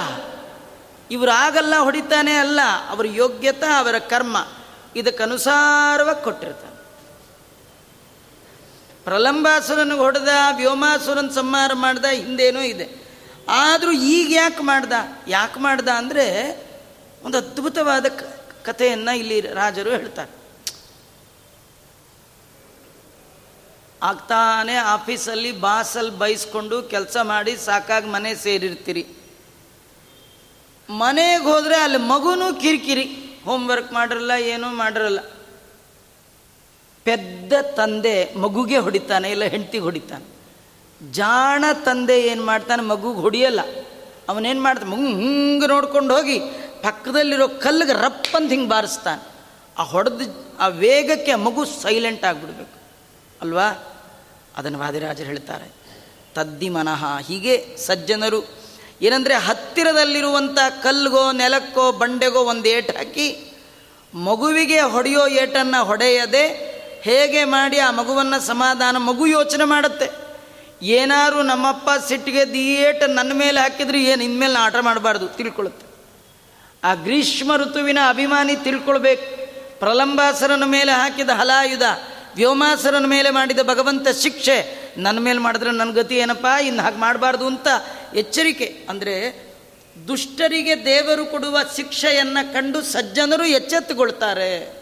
ಇವರು ಆಗಲ್ಲ ಹೊಡಿತಾನೆ ಅಲ್ಲ, ಅವರ ಯೋಗ್ಯತೆ, ಅವರ ಕರ್ಮ. ಇದಕ್ಕನುಸಾರವಾಗಿ ಕೊಟ್ಟಿರ್ತಾನೆ. ಪ್ರಲಂಬಾಸುರನಿಗೆ ಹೊಡೆದ, ವ್ಯೋಮಾಸುರನ ಸಂಹಾರ ಮಾಡ್ದ, ಹಿಂದೇನೋ ಇದೆ. ಆದರೂ ಈಗ ಯಾಕೆ ಮಾಡ್ದ? ಯಾಕೆ ಮಾಡ್ದ ಅಂದರೆ ಒಂದು ಅದ್ಭುತವಾದ ಕಥೆಯನ್ನು ಇಲ್ಲಿ ರಾಜರು ಹೇಳ್ತಾರೆ. ಆಗ್ತಾನೆ ಆಫೀಸಲ್ಲಿ ಬಾಸಲ್ಲಿ ಬೈಸ್ಕೊಂಡು ಕೆಲಸ ಮಾಡಿ ಸಾಕಾಗಿ ಮನೆ ಸೇರಿರ್ತೀರಿ. ಮನೆಗೆ ಹೋದರೆ ಅಲ್ಲಿ ಮಗುನೂ ಕಿರಿಕಿರಿ. ಹೋಮ್ವರ್ಕ್ ಮಾಡಿರಲ್ಲ, ಏನೂ ಮಾಡಿರಲ್ಲ. ಪೆದ್ದ ತಂದೆ ಮಗುಗೆ ಹೊಡಿತಾನೆ, ಇಲ್ಲ ಹೆಂಡ್ತಿಗೆ ಹೊಡಿತಾನೆ. ಜಾಣ ತಂದೆ ಏನು ಮಾಡ್ತಾನೆ, ಮಗುಗೆ ಹೊಡಿಯಲ್ಲ. ಅವನೇನು ಮಾಡ್ತಾನೆ, ಮಗು ಹಿಂಗೆ ನೋಡ್ಕೊಂಡು ಹೋಗಿ ಪಕ್ಕದಲ್ಲಿರೋ ಕಲ್ಲಿಗೆ ರಪ್ಪಂತ ಹಿಂಗೆ ಬಾರಿಸ್ತಾನೆ. ಆ ಹೊಡೆದ, ಆ ವೇಗಕ್ಕೆ ಆ ಮಗು ಸೈಲೆಂಟ್ ಆಗಿಬಿಡ್ಬೇಕು. ಅಲ್ವಾ? ಅದನ್ನು ವಾದಿರಾಜರು ಹೇಳ್ತಾರೆ. ತದ್ದಿ ಮನಃ ಹೀಗೆ ಸಜ್ಜನರು ಏನಂದರೆ ಹತ್ತಿರದಲ್ಲಿರುವಂಥ ಕಲ್ಲಿಗೋ, ನೆಲಕ್ಕೋ, ಬಂಡೆಗೋ ಒಂದು ಏಟು ಹಾಕಿ ಮಗುವಿಗೆ ಹೊಡೆಯೋ ಏಟನ್ನು ಹೊಡೆಯದೆ ಹೇಗೆ ಮಾಡಿ ಆ ಮಗುವನ್ನು ಸಮಾಧಾನ, ಮಗು ಯೋಚನೆ ಮಾಡುತ್ತೆ. ಏನಾರು ನಮ್ಮಪ್ಪ ಸಿಟ್ಟಿಗೆ ದೀಟ ನನ್ನ ಮೇಲೆ ಹಾಕಿದ್ರೆ ಏನು ಇನ್ಮೇಲೆ ಆಟ ಮಾಡಬಾರ್ದು, ತಿಳ್ಕೊಳ್ಳುತ್ತೆ. ಆ ಗ್ರೀಷ್ಮ ಋತುವಿನ ಅಭಿಮಾನಿ ತಿಳ್ಕೊಳ್ಬೇಕು. ಪ್ರಲಂಬಾಸರನ ಮೇಲೆ ಹಾಕಿದ ಹಲಾಯುಧ, ವ್ಯೋಮಾಸರನ ಮೇಲೆ ಮಾಡಿದ ಭಗವಂತ ಶಿಕ್ಷೆ, ನನ್ನ ಮೇಲೆ ಮಾಡಿದ್ರೆ ನನ್ನ ಗತಿ ಏನಪ್ಪ ಇನ್ನು ಹಾಗೆ ಮಾಡಬಾರ್ದು ಅಂತ ಎಚ್ಚರಿಕೆ ಅಂದರೆ ದುಷ್ಟರಿಗೆ ದೇವರು ಕೊಡುವ ಶಿಕ್ಷೆಯನ್ನು ಕಂಡು ಸಜ್ಜನರು ಎಚ್ಚೆತ್ತುಕೊಳ್ತಾರೆ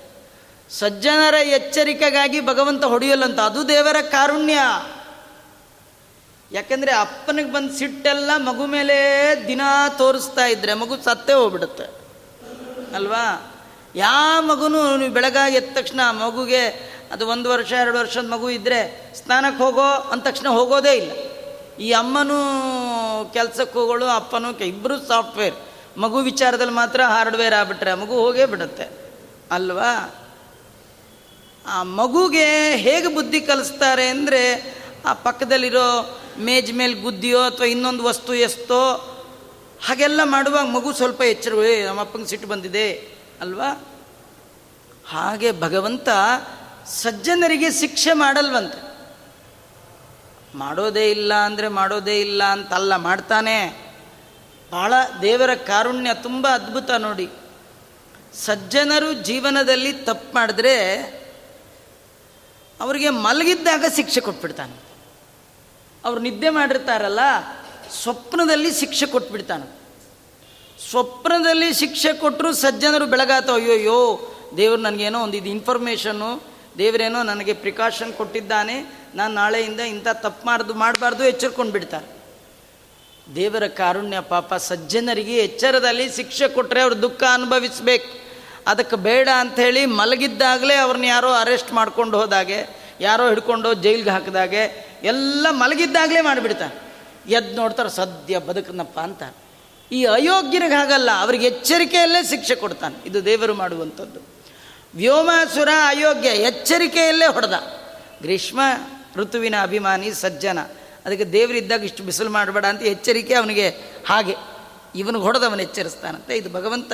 ಸಜ್ಜನರ ಎಚ್ಚರಿಕೆಗಾಗಿ ಭಗವಂತ ಹೊಡೆಯಲ್ಲಂತ, ಅದು ದೇವರ ಕಾರುಣ್ಯ. ಯಾಕೆಂದರೆ ಅಪ್ಪನಿಗೆ ಬಂದು ಸಿಟ್ಟೆಲ್ಲ ಮಗು ಮೇಲೆ ದಿನ ತೋರಿಸ್ತಾ ಇದ್ರೆ ಮಗು ಸತ್ತೇ ಹೋಗ್ಬಿಡುತ್ತೆ. ಅಲ್ವಾ? ಯಾವ ಮಗುನು ನೀವು ಬೆಳಗಾಗಿ ಎದ್ದ ತಕ್ಷಣ ಆ ಮಗುಗೆ ಅದು ಒಂದು ವರ್ಷ, ಎರಡು ವರ್ಷದ ಮಗು ಇದ್ದರೆ ಸ್ನಾನಕ್ಕೆ ಹೋಗೋ ಅಂದ ತಕ್ಷಣ ಹೋಗೋದೇ ಇಲ್ಲ. ಈ ಅಮ್ಮನೂ ಕೆಲಸಕ್ಕೆ ಹೋಗೋಳು ಅಪ್ಪನೂ ಇಬ್ಬರು ಸಾಫ್ಟ್ವೇರ್. ಮಗು ವಿಚಾರದಲ್ಲಿ ಮಾತ್ರ ಹಾರ್ಡ್ವೇರ್ ಆಗ್ಬಿಟ್ರೆ ಮಗು ಹೋಗೇ ಬಿಡುತ್ತೆ. ಅಲ್ವಾ? ಆ ಮಗುಗೆ ಹೇಗೆ ಬುದ್ಧಿ ಕಲಿಸ್ತಾರೆ ಅಂದರೆ ಆ ಪಕ್ಕದಲ್ಲಿರೋ ಮೇಜ್ ಮೇಲೆ ಗುದ್ದಿಯೋ ಅಥವಾ ಇನ್ನೊಂದು ವಸ್ತು ಎಷ್ಟೋ, ಹಾಗೆಲ್ಲ ಮಾಡುವಾಗ ಮಗು ಸ್ವಲ್ಪ ಎಚ್ಚರ ನಮ್ಮ ಅಪ್ಪಂಗೆ ಸಿಟ್ಟು ಬಂದಿದೆ. ಅಲ್ವಾ? ಹಾಗೆ ಭಗವಂತ ಸಜ್ಜನರಿಗೆ ಶಿಕ್ಷೆ ಮಾಡಲ್ವಂತೆ. ಮಾಡೋದೇ ಇಲ್ಲ ಅಂದರೆ ಮಾಡೋದೇ ಇಲ್ಲ ಅಂತಲ್ಲ, ಮಾಡ್ತಾನೆ. ಭಾಳ ದೇವರ ಕಾರುಣ್ಯ ತುಂಬ ಅದ್ಭುತ ನೋಡಿ. ಸಜ್ಜನರು ಜೀವನದಲ್ಲಿ ತಪ್ಪು ಮಾಡಿದ್ರೆ ಅವರಿಗೆ ಮಲಗಿದ್ದಾಗ ಶಿಕ್ಷೆ ಕೊಟ್ಬಿಡ್ತಾನೆ. ಅವರು ನಿದ್ದೆ ಮಾಡಿರ್ತಾರಲ್ಲ, ಸ್ವಪ್ನದಲ್ಲಿ ಶಿಕ್ಷೆ ಕೊಟ್ಬಿಡ್ತಾನೆ. ಸ್ವಪ್ನದಲ್ಲಿ ಶಿಕ್ಷೆ ಕೊಟ್ಟರು ಸಜ್ಜನರು ಬೆಳಗಾತ, ಅಯ್ಯೋಯ್ಯೋ, ದೇವರು ನನಗೇನೋ ಒಂದು ಇದು ಇನ್ಫಾರ್ಮೇಷನ್ನು ದೇವರೇನೋ ನನಗೆ ಪ್ರಿಕಾಷನ್ ಕೊಟ್ಟಿದ್ದಾನೆ ನಾನು ನಾಳೆಯಿಂದ ಇಂಥ ತಪ್ಪು ಮಾಡ್ದು ಮಾಡಬಾರ್ದು ಎಚ್ಚರ್ಕೊಂಡು ಬಿಡ್ತಾರೆ. ದೇವರ ಕಾರುಣ್ಯ ಪಾಪ ಸಜ್ಜನರಿಗೆ ಎಚ್ಚರದಲ್ಲಿ ಶಿಕ್ಷೆ ಕೊಟ್ಟರೆ ಅವ್ರು ದುಃಖ ಅನುಭವಿಸ್ಬೇಕು. ಅದಕ್ಕೆ ಬೇಡ ಅಂಥೇಳಿ ಮಲಗಿದ್ದಾಗಲೇ ಅವ್ರನ್ನ ಯಾರೋ ಅರೆಸ್ಟ್ ಮಾಡ್ಕೊಂಡು ಹೋದಾಗೆ, ಯಾರೋ ಹಿಡ್ಕೊಂಡು ಜೈಲಿಗೆ ಹಾಕಿದಾಗೆ, ಎಲ್ಲ ಮಲಗಿದ್ದಾಗಲೇ ಮಾಡಿಬಿಡ್ತಾರೆ. ಎದ್ದು ನೋಡ್ತಾರೆ ಸದ್ಯ ಬದುಕನಪ್ಪ ಅಂತ. ಈ ಅಯೋಗ್ಯರಿಗೆ ಹಾಗಲ್ಲ, ಅವ್ರಿಗೆ ಎಚ್ಚರಿಕೆಯಲ್ಲೇ ಶಿಕ್ಷೆ ಕೊಡ್ತಾನೆ. ಇದು ದೇವರು ಮಾಡುವಂಥದ್ದು. ವ್ಯೋಮಾಸುರ ಅಯೋಗ್ಯ ಎಚ್ಚರಿಕೆಯಲ್ಲೇ ಹೊಡೆದ. ಗ್ರೀಷ್ಮ ಋತುವಿನ ಅಭಿಮಾನಿ ಸಜ್ಜನ. ಅದಕ್ಕೆ ದೇವರಿದ್ದಾಗ ಇಷ್ಟು ಬಿಸಿಲು ಮಾಡಬೇಡ ಅಂತ ಎಚ್ಚರಿಕೆ ಅವನಿಗೆ. ಹಾಗೆ ಇವನಿಗೆ ಹೊಡೆದವನು ಎಚ್ಚರಿಸ್ತಾನಂತೆ. ಇದು ಭಗವಂತ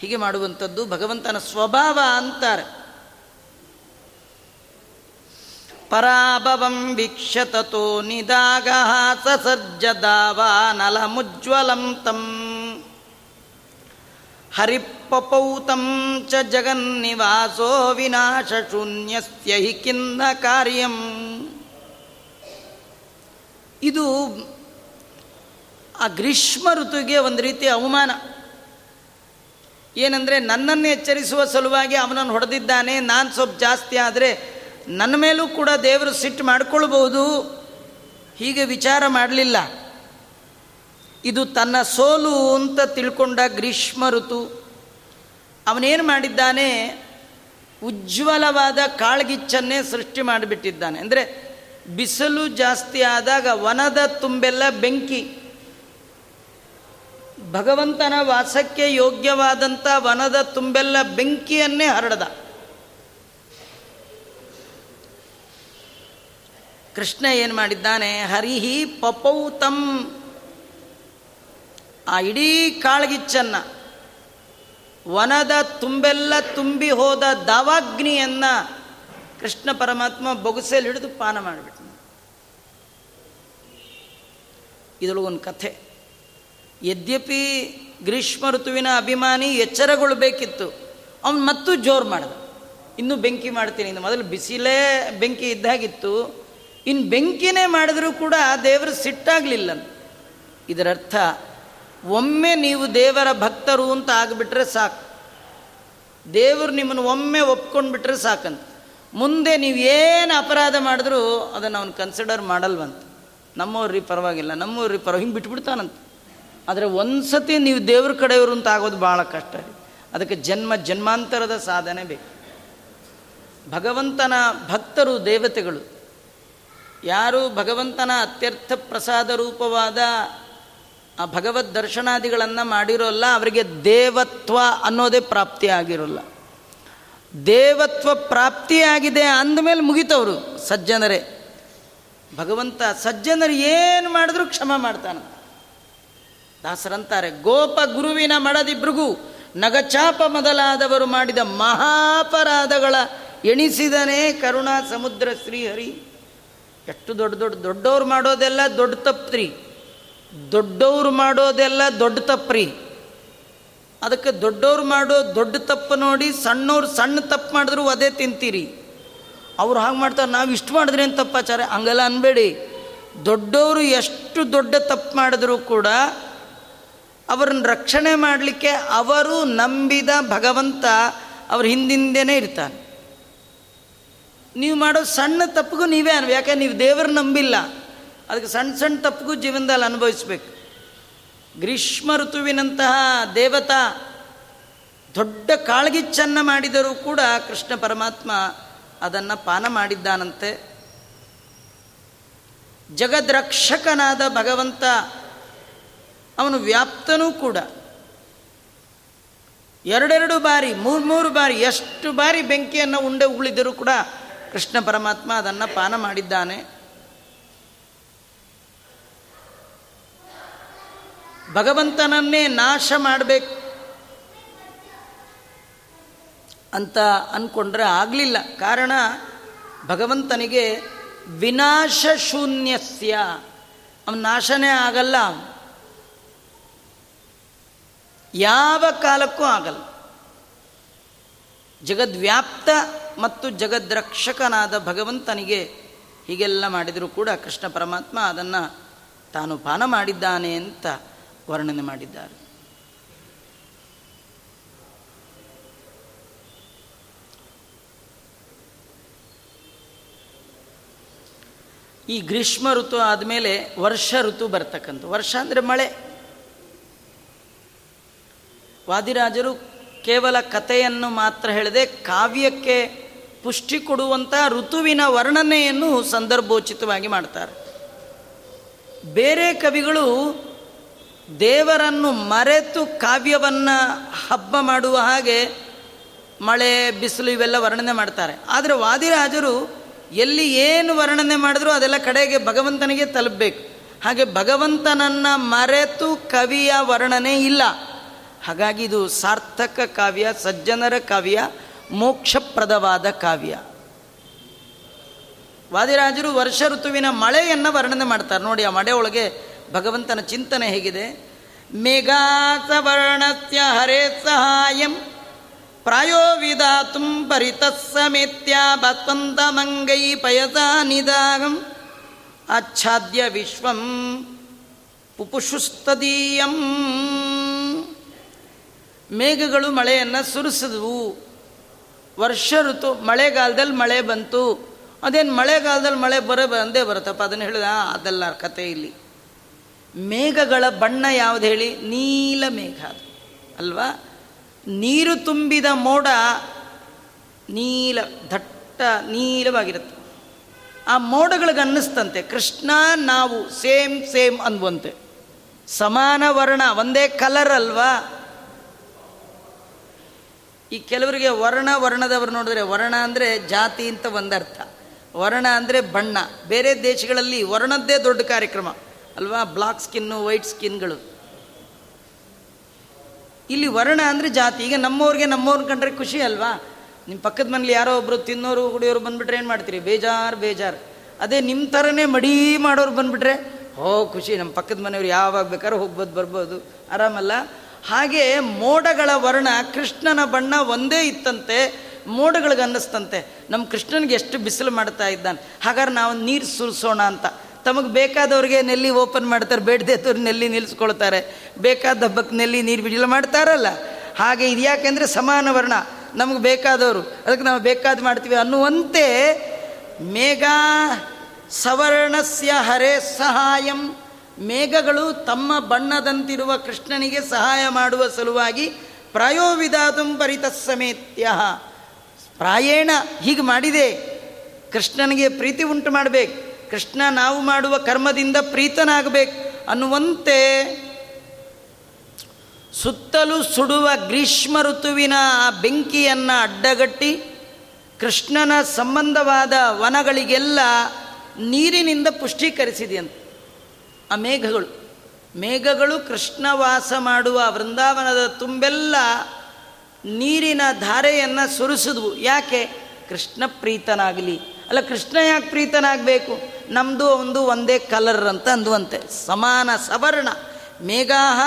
ಹೀಗೆ ಮಾಡುವಂಥದ್ದು. ಭಗವಂತನ ಸ್ವಭಾವ ಅಂತಾರೆ. ಪರಾಭವಂ ವೀಕ್ಷತೋ ನಲ ಮುಜ್ವಲಂ ತಂ. ಹರಿಪ್ಪೌತಂ ಚ ಜಗನ್ನಿವಾಸೋ ವಿನಾಶ ಶೂನ್ಯಸ್ಯ ಹಿ ಕಾರ್ಯಂ. ಇದು ಆ ಗ್ರೀಷ್ಮ ಋತುವಿಗೆ ಒಂದು ರೀತಿ ಅವಮಾನ. ಏನಂದರೆ ನನ್ನನ್ನು ಎಚ್ಚರಿಸುವ ಸಲುವಾಗಿ ಅವನನ್ನು ಹೊಡೆದಿದ್ದಾನೆ, ನಾನು ಸ್ವಲ್ಪ ಜಾಸ್ತಿ ಆದರೆ ನನ್ನ ಮೇಲೂ ಕೂಡ ದೇವರು ಸಿಟ್ಟು ಮಾಡಿಕೊಳ್ಬಹುದು. ಹೀಗೆ ವಿಚಾರ ಮಾಡಲಿಲ್ಲ. ಇದು ತನ್ನ ಸೋಲು ಅಂತ ತಿಳ್ಕೊಂಡ ಗ್ರೀಷ್ಮ ಋತು. ಅವನೇನು ಮಾಡಿದ್ದಾನೆ? ಉಜ್ವಲವಾದ ಕಾಳ್ಗಿಚ್ಚನ್ನೇ ಸೃಷ್ಟಿ ಮಾಡಿಬಿಟ್ಟಿದ್ದಾನೆ. ಅಂದರೆ ಬಿಸಿಲು ಜಾಸ್ತಿ ಆದಾಗ ವನದ ತುಂಬೆಲ್ಲ ಬೆಂಕಿ. ಭಗವಂತನ ವಾಸಕ್ಕೆ ಯೋಗ್ಯವಾದಂಥ ವನದ ತುಂಬೆಲ್ಲ ಬೆಂಕಿಯನ್ನೇ ಹರಡದ. ಕೃಷ್ಣ ಏನು ಮಾಡಿದ್ದಾನೆ? ಹರಿಹಿ ಪಪೌತಂ ಆ ಇಡೀ ಕಾಳ್ಗಿಚ್ಚನ್ನು, ವನದ ತುಂಬೆಲ್ಲ ತುಂಬಿ ಹೋದ ದಾವಾಗ್ನಿಯನ್ನ ಕೃಷ್ಣ ಪರಮಾತ್ಮ ಬೊಗಸೆಯಲ್ಲಿ ಹಿಡಿದು ಪಾನ ಮಾಡಿಬಿಟ್ಟ ಇದರೊಳಗೊಂದು ಕಥೆ. ಯದ್ಯಪಿ ಗ್ರೀಷ್ಮ ಋತುವಿನ ಅಭಿಮಾನಿ ಎಚ್ಚರಗೊಳ್ಬೇಕಿತ್ತು ಅವನು ಮತ್ತೂ ಜೋರು ಮಾಡ್ದ. ಇನ್ನೂ ಬೆಂಕಿ ಮಾಡ್ತೀನಿ, ಇನ್ನು ಮೊದಲು ಬಿಸಿಲೇ ಬೆಂಕಿ ಇದ್ದಾಗಿತ್ತು ಇನ್ನು ಬೆಂಕಿನೇ ಮಾಡಿದರೂ ಕೂಡ ದೇವರು ಸಿಟ್ಟಾಗಲಿಲ್ಲ ಇದರರ್ಥ ಒಮ್ಮೆ ನೀವು ದೇವರ ಭಕ್ತರು ಅಂತ ಆಗಿಬಿಟ್ರೆ ಸಾಕು. ದೇವರು ನಿಮ್ಮನ್ನು ಒಮ್ಮೆ ಒಪ್ಕೊಂಡು ಬಿಟ್ರೆ ಸಾಕಂತ. ಮುಂದೆ ನೀವು ಏನು ಅಪರಾಧ ಮಾಡಿದ್ರೂ ಅದನ್ನು ಅವನು ಕನ್ಸಿಡರ್ ಮಾಡಲ್ವಂತ. ನಮ್ಮವ್ರಿ ಪರವಾಗಿಲ್ಲ ನಮ್ಮವ್ರಿ ಪರವಾಗಿ ಹಿಂಗೆ ಬಿಟ್ಬಿಡ್ತಾನಂತ. ಆದರೆ ಒಂದು ಸತಿ ನೀವು ದೇವ್ರ ಕಡೆಯವರು ಅಂತ ಆಗೋದು ಭಾಳ ಕಷ್ಟ ರೀ. ಅದಕ್ಕೆ ಜನ್ಮ ಜನ್ಮಾಂತರದ ಸಾಧನೆ ಬೇಕು. ಭಗವಂತನ ಭಕ್ತರು ದೇವತೆಗಳು. ಯಾರು ಭಗವಂತನ ಅತ್ಯರ್ಥ ಪ್ರಸಾದ ರೂಪವಾದ ಆ ಭಗವದ್ ದರ್ಶನಾದಿಗಳನ್ನು ಮಾಡಿರೋಲ್ಲ, ಅವರಿಗೆ ದೇವತ್ವ ಅನ್ನೋದೇ ಪ್ರಾಪ್ತಿ ಆಗಿರೋಲ್ಲ. ದೇವತ್ವ ಪ್ರಾಪ್ತಿಯಾಗಿದೆ ಅಂದಮೇಲೆ ಮುಗಿತವರು ಸಜ್ಜನರೇ. ಭಗವಂತ ಸಜ್ಜನರು ಏನು ಮಾಡಿದ್ರೂ ಕ್ಷಮ ಮಾಡ್ತಾನೆ. ದಾಸರಂತಾರೆ, ಗೋಪ ಗುರುವಿನ ಮಡದಿಬ್ರಿಗೂ ನಗಚಾಪ ಮೊದಲಾದವರು ಮಾಡಿದ ಮಹಾಪರಾಧಗಳ ಎಣಿಸಿದನೇ ಕರುಣಾ ಸಮುದ್ರ ಶ್ರೀಹರಿ. ಎಷ್ಟು ದೊಡ್ಡ ದೊಡ್ಡ ದೊಡ್ಡವ್ರು ಮಾಡೋದೆಲ್ಲ ದೊಡ್ಡ ತಪ್ಪ್ರಿ ದೊಡ್ಡವ್ರು ಮಾಡೋದೆಲ್ಲ ದೊಡ್ಡ ತಪ್ಪ್ರಿ. ಅದಕ್ಕೆ ದೊಡ್ಡವ್ರು ಮಾಡೋ ದೊಡ್ಡ ತಪ್ಪು ನೋಡಿ, ಸಣ್ಣವ್ರು ಸಣ್ಣ ತಪ್ಪು ಮಾಡಿದ್ರು ಅದೇ ತಿಂತೀರಿ. ಅವ್ರು ಹಾಗೆ ಮಾಡ್ತಾರೆ, ನಾವು ಇಷ್ಟು ಮಾಡಿದ್ರೆ ಏನು ತಪ್ಪಾಚಾರ ಹಂಗೆಲ್ಲ ಅನ್ಬೇಡಿ. ದೊಡ್ಡವರು ಎಷ್ಟು ದೊಡ್ಡ ತಪ್ಪು ಮಾಡಿದ್ರು ಕೂಡ ಅವರನ್ನು ರಕ್ಷಣೆ ಮಾಡಲಿಕ್ಕೆ ಅವರು ನಂಬಿದ ಭಗವಂತ ಅವ್ರ ಹಿಂದಿಂದೇನೆ ಇರ್ತಾನೆ. ನೀವು ಮಾಡೋ ಸಣ್ಣ ತಪ್ಪಿಗೂ ನೀವೇ ಅನ್ವಿ ಯಾಕೆ? ನೀವು ದೇವರು ನಂಬಿಲ್ಲ. ಅದಕ್ಕೆ ಸಣ್ಣ ಸಣ್ಣ ತಪ್ಪಿಗೂ ಜೀವನದಲ್ಲಿ ಅನುಭವಿಸ್ಬೇಕು. ಗ್ರೀಷ್ಮ ಋತುವಿನಂತಹ ದೇವತಾ ದೊಡ್ಡ ಕಾಳ್ಗಿಚ್ಚನ್ನು ಮಾಡಿದರೂ ಕೂಡ ಕೃಷ್ಣ ಪರಮಾತ್ಮ ಅದನ್ನು ಪಾನ ಮಾಡಿದ್ದಾನಂತೆ. ಜಗದ್ರಕ್ಷಕನಾದ ಭಗವಂತ ಅವನು ವ್ಯಾಪ್ತನೂ ಕೂಡ. ಎರಡೆರಡು ಬಾರಿ, ಮೂರು ಮೂರು ಬಾರಿ, ಎಷ್ಟು ಬಾರಿ ಬೆಂಕಿಯನ್ನು ಉಂಡೆ ಉಳಿದರೂ ಕೂಡ ಕೃಷ್ಣ ಪರಮಾತ್ಮ ಅದನ್ನು ಪಾನ ಮಾಡಿದ್ದಾನೆ. ಭಗವಂತನನ್ನೇ ನಾಶ ಮಾಡಬೇಕು ಅಂತ ಅಂದ್ಕೊಂಡ್ರೆ ಆಗಲಿಲ್ಲ. ಕಾರಣ ಭಗವಂತನಿಗೆ ವಿನಾಶ ಶೂನ್ಯಸ್ಯ. ಅವನ ನಾಶನೇ ಆಗಲ್ಲ ಯಾವ ಕಾಲಕ್ಕೂ ಆಗಲ್ಲ. ಜಗದ್ವ್ಯಾಪ್ತ ಮತ್ತು ಜಗದ್ರಕ್ಷಕನಾದ ಭಗವಂತನಿಗೆ ಹೀಗೆಲ್ಲ ಮಾಡಿದರೂ ಕೂಡ ಕೃಷ್ಣ ಪರಮಾತ್ಮ ಅದನ್ನು ತಾನು ಪಾನ ಮಾಡಿದ್ದಾನೆ ಅಂತ ವರ್ಣನೆ ಮಾಡಿದ್ದಾರೆ. ಈ ಗ್ರೀಷ್ಮ ಋತು ಆದಮೇಲೆ ವರ್ಷ ಋತು ಬರ್ತಕ್ಕಂಥ ವರ್ಷ ಅಂದರೆ ಮಳೆ. ವಾದಿರಾಜರು ಕೇವಲ ಕಥೆಯನ್ನು ಮಾತ್ರ ಹೇಳದೆ ಕಾವ್ಯಕ್ಕೆ ಪುಷ್ಟಿ ಕೊಡುವಂಥ ಋತುವಿನ ವರ್ಣನೆಯನ್ನು ಸಂದರ್ಭೋಚಿತವಾಗಿ ಮಾಡ್ತಾರೆ. ಬೇರೆ ಕವಿಗಳು ದೇವರನ್ನು ಮರೆತು ಕಾವ್ಯವನ್ನು ಹಬ್ಬ ಮಾಡುವ ಹಾಗೆ ಮಳೆ, ಬಿಸಿಲು ಇವೆಲ್ಲ ವರ್ಣನೆ ಮಾಡ್ತಾರೆ. ಆದರೆ ವಾದಿರಾಜರು ಎಲ್ಲಿ ಏನು ವರ್ಣನೆ ಮಾಡಿದ್ರು ಅದೆಲ್ಲ ಕಡೆಗೆ ಭಗವಂತನಿಗೆ ತಲುಪಬೇಕು. ಹಾಗೆ ಭಗವಂತನನ್ನು ಮರೆತು ಕವಿಯ ವರ್ಣನೆ ಇಲ್ಲ. ಹಾಗಾಗಿ ಇದು ಸಾರ್ಥಕ ಕಾವ್ಯ, ಸಜ್ಜನರ ಕಾವ್ಯ, ಮೋಕ್ಷಪ್ರದವಾದ ಕಾವ್ಯ. ವಾದಿರಾಜರು ವರ್ಷ ಋತುವಿನ ಮಳೆಯನ್ನು ವರ್ಣನೆ ಮಾಡ್ತಾರೆ. ನೋಡಿ, ಆ ಮಳೆ ಒಳಗೆ ಭಗವಂತನ ಚಿಂತನೆ ಹೇಗಿದೆ? ಮೇಘಾಸವರ್ಣಸ್ಯ ಹರೇ ಸಹಾಯಂ ಪ್ರಾಯೋ ವಿಧಾತು ಪರಿತಸ್ಸಮೇತ್ಯ ಬಸ್ವಂತ ಮಂಗೈ ಪಯಸ ನಿದಾಗಂ ಆಚ್ಛಾದ್ಯ ವಿಶ್ವಂ ಪುಪುಷುಸ್ತದೀಯಂ. ಮೇಘಗಳು ಮಳೆಯನ್ನು ಸುರಿಸಿದ್ವು. ವರ್ಷ ಋತು, ಮಳೆಗಾಲದಲ್ಲಿ ಮಳೆ ಬಂತು. ಅದೇನು ಮಳೆಗಾಲದಲ್ಲಿ ಮಳೆ ಬರೋ ಬಂದೇ ಬರುತ್ತಪ್ಪ, ಅದನ್ನು ಹೇಳಿದ? ಅದೆಲ್ಲ ಕತೆ ಇಲ್ಲಿ. ಮೇಘಗಳ ಬಣ್ಣ ಯಾವುದು ಹೇಳಿ? ನೀಲ ಮೇಘ. ಅದು ಅಲ್ವಾ? ನೀರು ತುಂಬಿದ ಮೋಡ ನೀಲ, ದಟ್ಟ, ನೀಲವಾಗಿರುತ್ತೆ. ಆ ಮೋಡಗಳಿಗೆ ಅನ್ನಿಸ್ತಂತೆ. ಕೃಷ್ಣ, ನಾವು, ಸೇಮ್ ಸೇಮ್ ಅನ್ವಂತೆ ಸಮಾನ ವರ್ಣ, ಒಂದೇ ಕಲರ್ ಅಲ್ವಾ? ಈ ಕೆಲವರಿಗೆ ವರ್ಣ ವರ್ಣದವರು ನೋಡಿದ್ರೆ ವರ್ಣ ಅಂದರೆ ಜಾತಿ ಅಂತ ಒಂದರ್ಥ. ವರ್ಣ ಅಂದರೆ ಬಣ್ಣ. ಬೇರೆ ದೇಶಗಳಲ್ಲಿ ವರ್ಣದ್ದೇ ದೊಡ್ಡ ಕಾರ್ಯಕ್ರಮ. ಅಲ್ವಾ? ಬ್ಲಾಕ್ ಸ್ಕಿನ್ನು, ವೈಟ್ ಸ್ಕಿನ್ಗಳು. ಇಲ್ಲಿ ವರ್ಣ ಅಂದರೆ ಜಾತಿ. ಈಗ ನಮ್ಮವ್ರಿಗೆ ನಮ್ಮವ್ರನ್ನ ಕಂಡ್ರೆ ಖುಷಿ ಅಲ್ವಾ? ನಿಮ್ಮ ಪಕ್ಕದ ಮನೇಲಿ ಯಾರೋ ಒಬ್ಬರು ತಿನ್ನೋರು, ಕುಡಿಯೋರು ಬಂದುಬಿಟ್ರೆ ಏನು ಮಾಡ್ತೀರಿ? ಬೇಜಾರು ಬೇಜಾರು. ಅದೇ ನಿಮ್ಮ ಥರನೇ ಮಡಿ ಮಾಡೋರು ಬಂದುಬಿಟ್ರೆ ಓ ಖುಷಿ. ನಮ್ಮ ಪಕ್ಕದ ಮನೆಯವ್ರು ಯಾವಾಗ ಬೇಕಾದ್ರೂ ಹೋಗ್ಬೋದು, ಬರ್ಬೋದು. ಆರಾಮಲ್ಲ? ಹಾಗೆ ಮೋಡಗಳ ವರ್ಣ ಕೃಷ್ಣನ ಬಣ್ಣ ಒಂದೇ ಇತ್ತಂತೆ, ಮೋಡಗಳಿಗೆ ಅನ್ನಿಸ್ತಂತೆ. ನಮ್ಮ ಕೃಷ್ಣನಿಗೆ ಎಷ್ಟು ಬಿಸಿಲು ಮಾಡ್ತಾ ಇದ್ದಾನೆ. ಹಾಗಾದ್ರೆ ನಾವು ನೀರು ಸುರಿಸೋಣ ಅಂತ. ತಮಗೆ ಬೇಕಾದವ್ರಿಗೆ ನೆಲ್ಲಿ ಓಪನ್ ಮಾಡ್ತಾರೆ, ಬೇಡದೆ ತೋರಿ ನೆಲ್ಲಿ ನಿಲ್ಲಿಸ್ಕೊಳ್ತಾರೆ ಬೇಕಾದ ಹಬ್ಬಕ್ಕೆ ನೆಲ್ಲಿ ನೀರು ಬಿಡಿಲ ಮಾಡ್ತಾರಲ್ಲ. ಹಾಗೆ ಇದು ಯಾಕೆಂದರೆ ಸಮಾನ ವರ್ಣ. ನಮಗೆ ಬೇಕಾದವರು, ಅದಕ್ಕೆ ನಾವು ಬೇಕಾದ ಮಾಡ್ತೀವಿ ಅನ್ನುವಂತೆ ಮೇಘ ಸವರ್ಣಸ್ಯ ಹರೇ ಸಹಾಯಂ. ಮೇಘಗಳು ತಮ್ಮ ಬಣ್ಣದಂತಿರುವ ಕೃಷ್ಣನಿಗೆ ಸಹಾಯ ಮಾಡುವ ಸಲುವಾಗಿ ಪ್ರಾಯೋವಿಧಾತುಂ ಪರಿತಸ್ಸಮೇತ್ಯ. ಪ್ರಾಯೇಣ ಹೀಗೆ ಮಾಡಿದೆ. ಕೃಷ್ಣನಿಗೆ ಪ್ರೀತಿ ಉಂಟು ಮಾಡಬೇಕು. ಕೃಷ್ಣ ನಾವು ಮಾಡುವ ಕರ್ಮದಿಂದ ಪ್ರೀತನಾಗಬೇಕು ಅನ್ನುವಂತೆ ಸುತ್ತಲೂ ಸುಡುವ ಗ್ರೀಷ್ಮ ಋತುವಿನ ಆ ಬೆಂಕಿಯನ್ನು ಅಡ್ಡಗಟ್ಟಿ ಕೃಷ್ಣನ ಸಂಬಂಧವಾದ ವನಗಳಿಗೆಲ್ಲ ನೀರಿನಿಂದ ಪುಷ್ಟೀಕರಿಸಿದೆಯಂತೆ. ಆ ಮೇಘಗಳು. ಮೇಘಗಳು ಕೃಷ್ಣ ವಾಸ ಮಾಡುವ ವೃಂದಾವನದ ತುಂಬೆಲ್ಲ ನೀರಿನ ಧಾರೆಯನ್ನು ಸುರಿಸಿದ್ವು. ಯಾಕೆ? ಕೃಷ್ಣ ಪ್ರೀತನಾಗಲಿ. ಅಲ್ಲ, ಕೃಷ್ಣ ಯಾಕೆ ಪ್ರೀತನಾಗಬೇಕು? ನಮ್ಮದು ಒಂದು ಒಂದೇ ಕಲರ್ ಅಂತ ಅಂದುವಂತೆ. ಸಮಾನ ಸವರ್ಣ. ಮೇಘಾಹ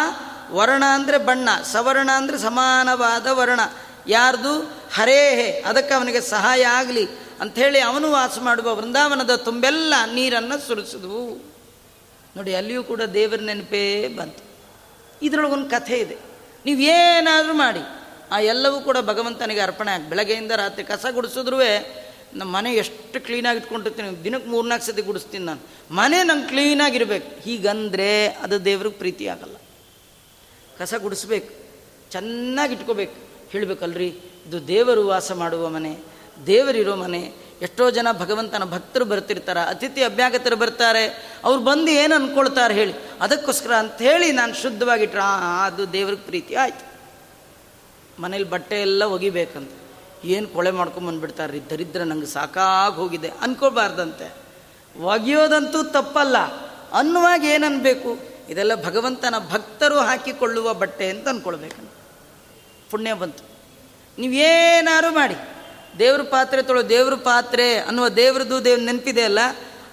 ವರ್ಣ ಅಂದರೆ ಬಣ್ಣ. ಸವರ್ಣ ಅಂದರೆ ಸಮಾನವಾದ ವರ್ಣ. ಯಾರ್ದು? ಹರೇಹೆ. ಅದಕ್ಕೆ ಅವನಿಗೆ ಸಹಾಯ ಆಗಲಿ ಅಂಥೇಳಿ ಅವನು ವಾಸ ಮಾಡುವ ವೃಂದಾವನದ ತುಂಬೆಲ್ಲ ನೀರನ್ನು ಸುರಿಸಿದವು. ನೋಡಿ, ಅಲ್ಲಿಯೂ ಕೂಡ ದೇವರ ನೆನಪೇ ಬಂತು. ಇದರೊಳಗೊಂದು ಕಥೆ ಇದೆ. ನೀವೇನಾದರೂ ಮಾಡಿ, ಆ ಎಲ್ಲವೂ ಕೂಡ ಭಗವಂತನಿಗೆ ಅರ್ಪಣೆ ಆಗಿ ಬೆಳಗ್ಗೆಯಿಂದ ರಾತ್ರಿ ಕಸ ಗುಡಿಸಿದ್ರೂ ನಮ್ಮ ಮನೆ ಎಷ್ಟು ಕ್ಲೀನಾಗಿ ಇಟ್ಕೊಂಡಿರ್ತೀನಿ, ದಿನಕ್ಕೆ ಮೂರ್ನಾಲ್ಕು ಸತಿ ಗುಡಿಸ್ತೀನಿ ನಾನು. ಮನೆ ನಂಗೆ ಕ್ಲೀನಾಗಿರ್ಬೇಕು ಹೀಗಂದರೆ ಅದು ದೇವ್ರಿಗೆ ಪ್ರೀತಿ ಆಗಲ್ಲ. ಕಸ ಗುಡಿಸ್ಬೇಕು. ಚೆನ್ನಾಗಿ ಇಟ್ಕೋಬೇಕು. ಹೇಳಬೇಕಲ್ರಿ, ಇದು ದೇವರು ವಾಸ ಮಾಡುವ ಮನೆ, ದೇವರಿರೋ ಮನೆ. ಎಷ್ಟೋ ಜನ ಭಗವಂತನ ಭಕ್ತರು ಬರ್ತಿರ್ತಾರೆ, ಅತಿಥಿ ಅಭ್ಯಾಗತರು ಬರ್ತಾರೆ. ಅವ್ರು ಬಂದು ಏನು ಅಂದ್ಕೊಳ್ತಾರೆ ಹೇಳಿ. ಅದಕ್ಕೋಸ್ಕರ ಅಂಥೇಳಿ ನಾನು ಶುದ್ಧವಾಗಿಟ್ರೆ ಅದು ದೇವ್ರಿಗೆ ಪ್ರೀತಿ ಆಯ್ತು. ಮನೇಲಿ ಬಟ್ಟೆ ಎಲ್ಲ ಒಗಿಬೇಕಂತ. ಏನು ಕೊಳೆ ಮಾಡ್ಕೊಂಬಂದ್ಬಿಡ್ತಾರೆ ರೀ ದರಿದ್ರ ನಂಗೆ ಸಾಕಾಗಿ ಹೋಗಿದೆ. ಅನ್ಕೋಬಾರ್ದಂತೆ ಒಗೆಯೋದಂತೂ ತಪ್ಪಲ್ಲ. ಅನ್ನುವಾಗ ಏನನ್ಬೇಕು? ಇದೆಲ್ಲ ಭಗವಂತನ ಭಕ್ತರು ಹಾಕಿಕೊಳ್ಳುವ ಬಟ್ಟೆ ಅಂತ ಅಂದ್ಕೊಳ್ಬೇಕು ಪುಣ್ಯ ಬಂತು. ನೀವೇನಾರು ಮಾಡಿ. ದೇವ್ರ ಪಾತ್ರೆ ತೊಳೋ ದೇವ್ರ ಪಾತ್ರೆ ಅನ್ನುವ ದೇವ್ರದ್ದು ದೇವ್ರ ನೆನಪಿದೆ ಅಲ್ಲ?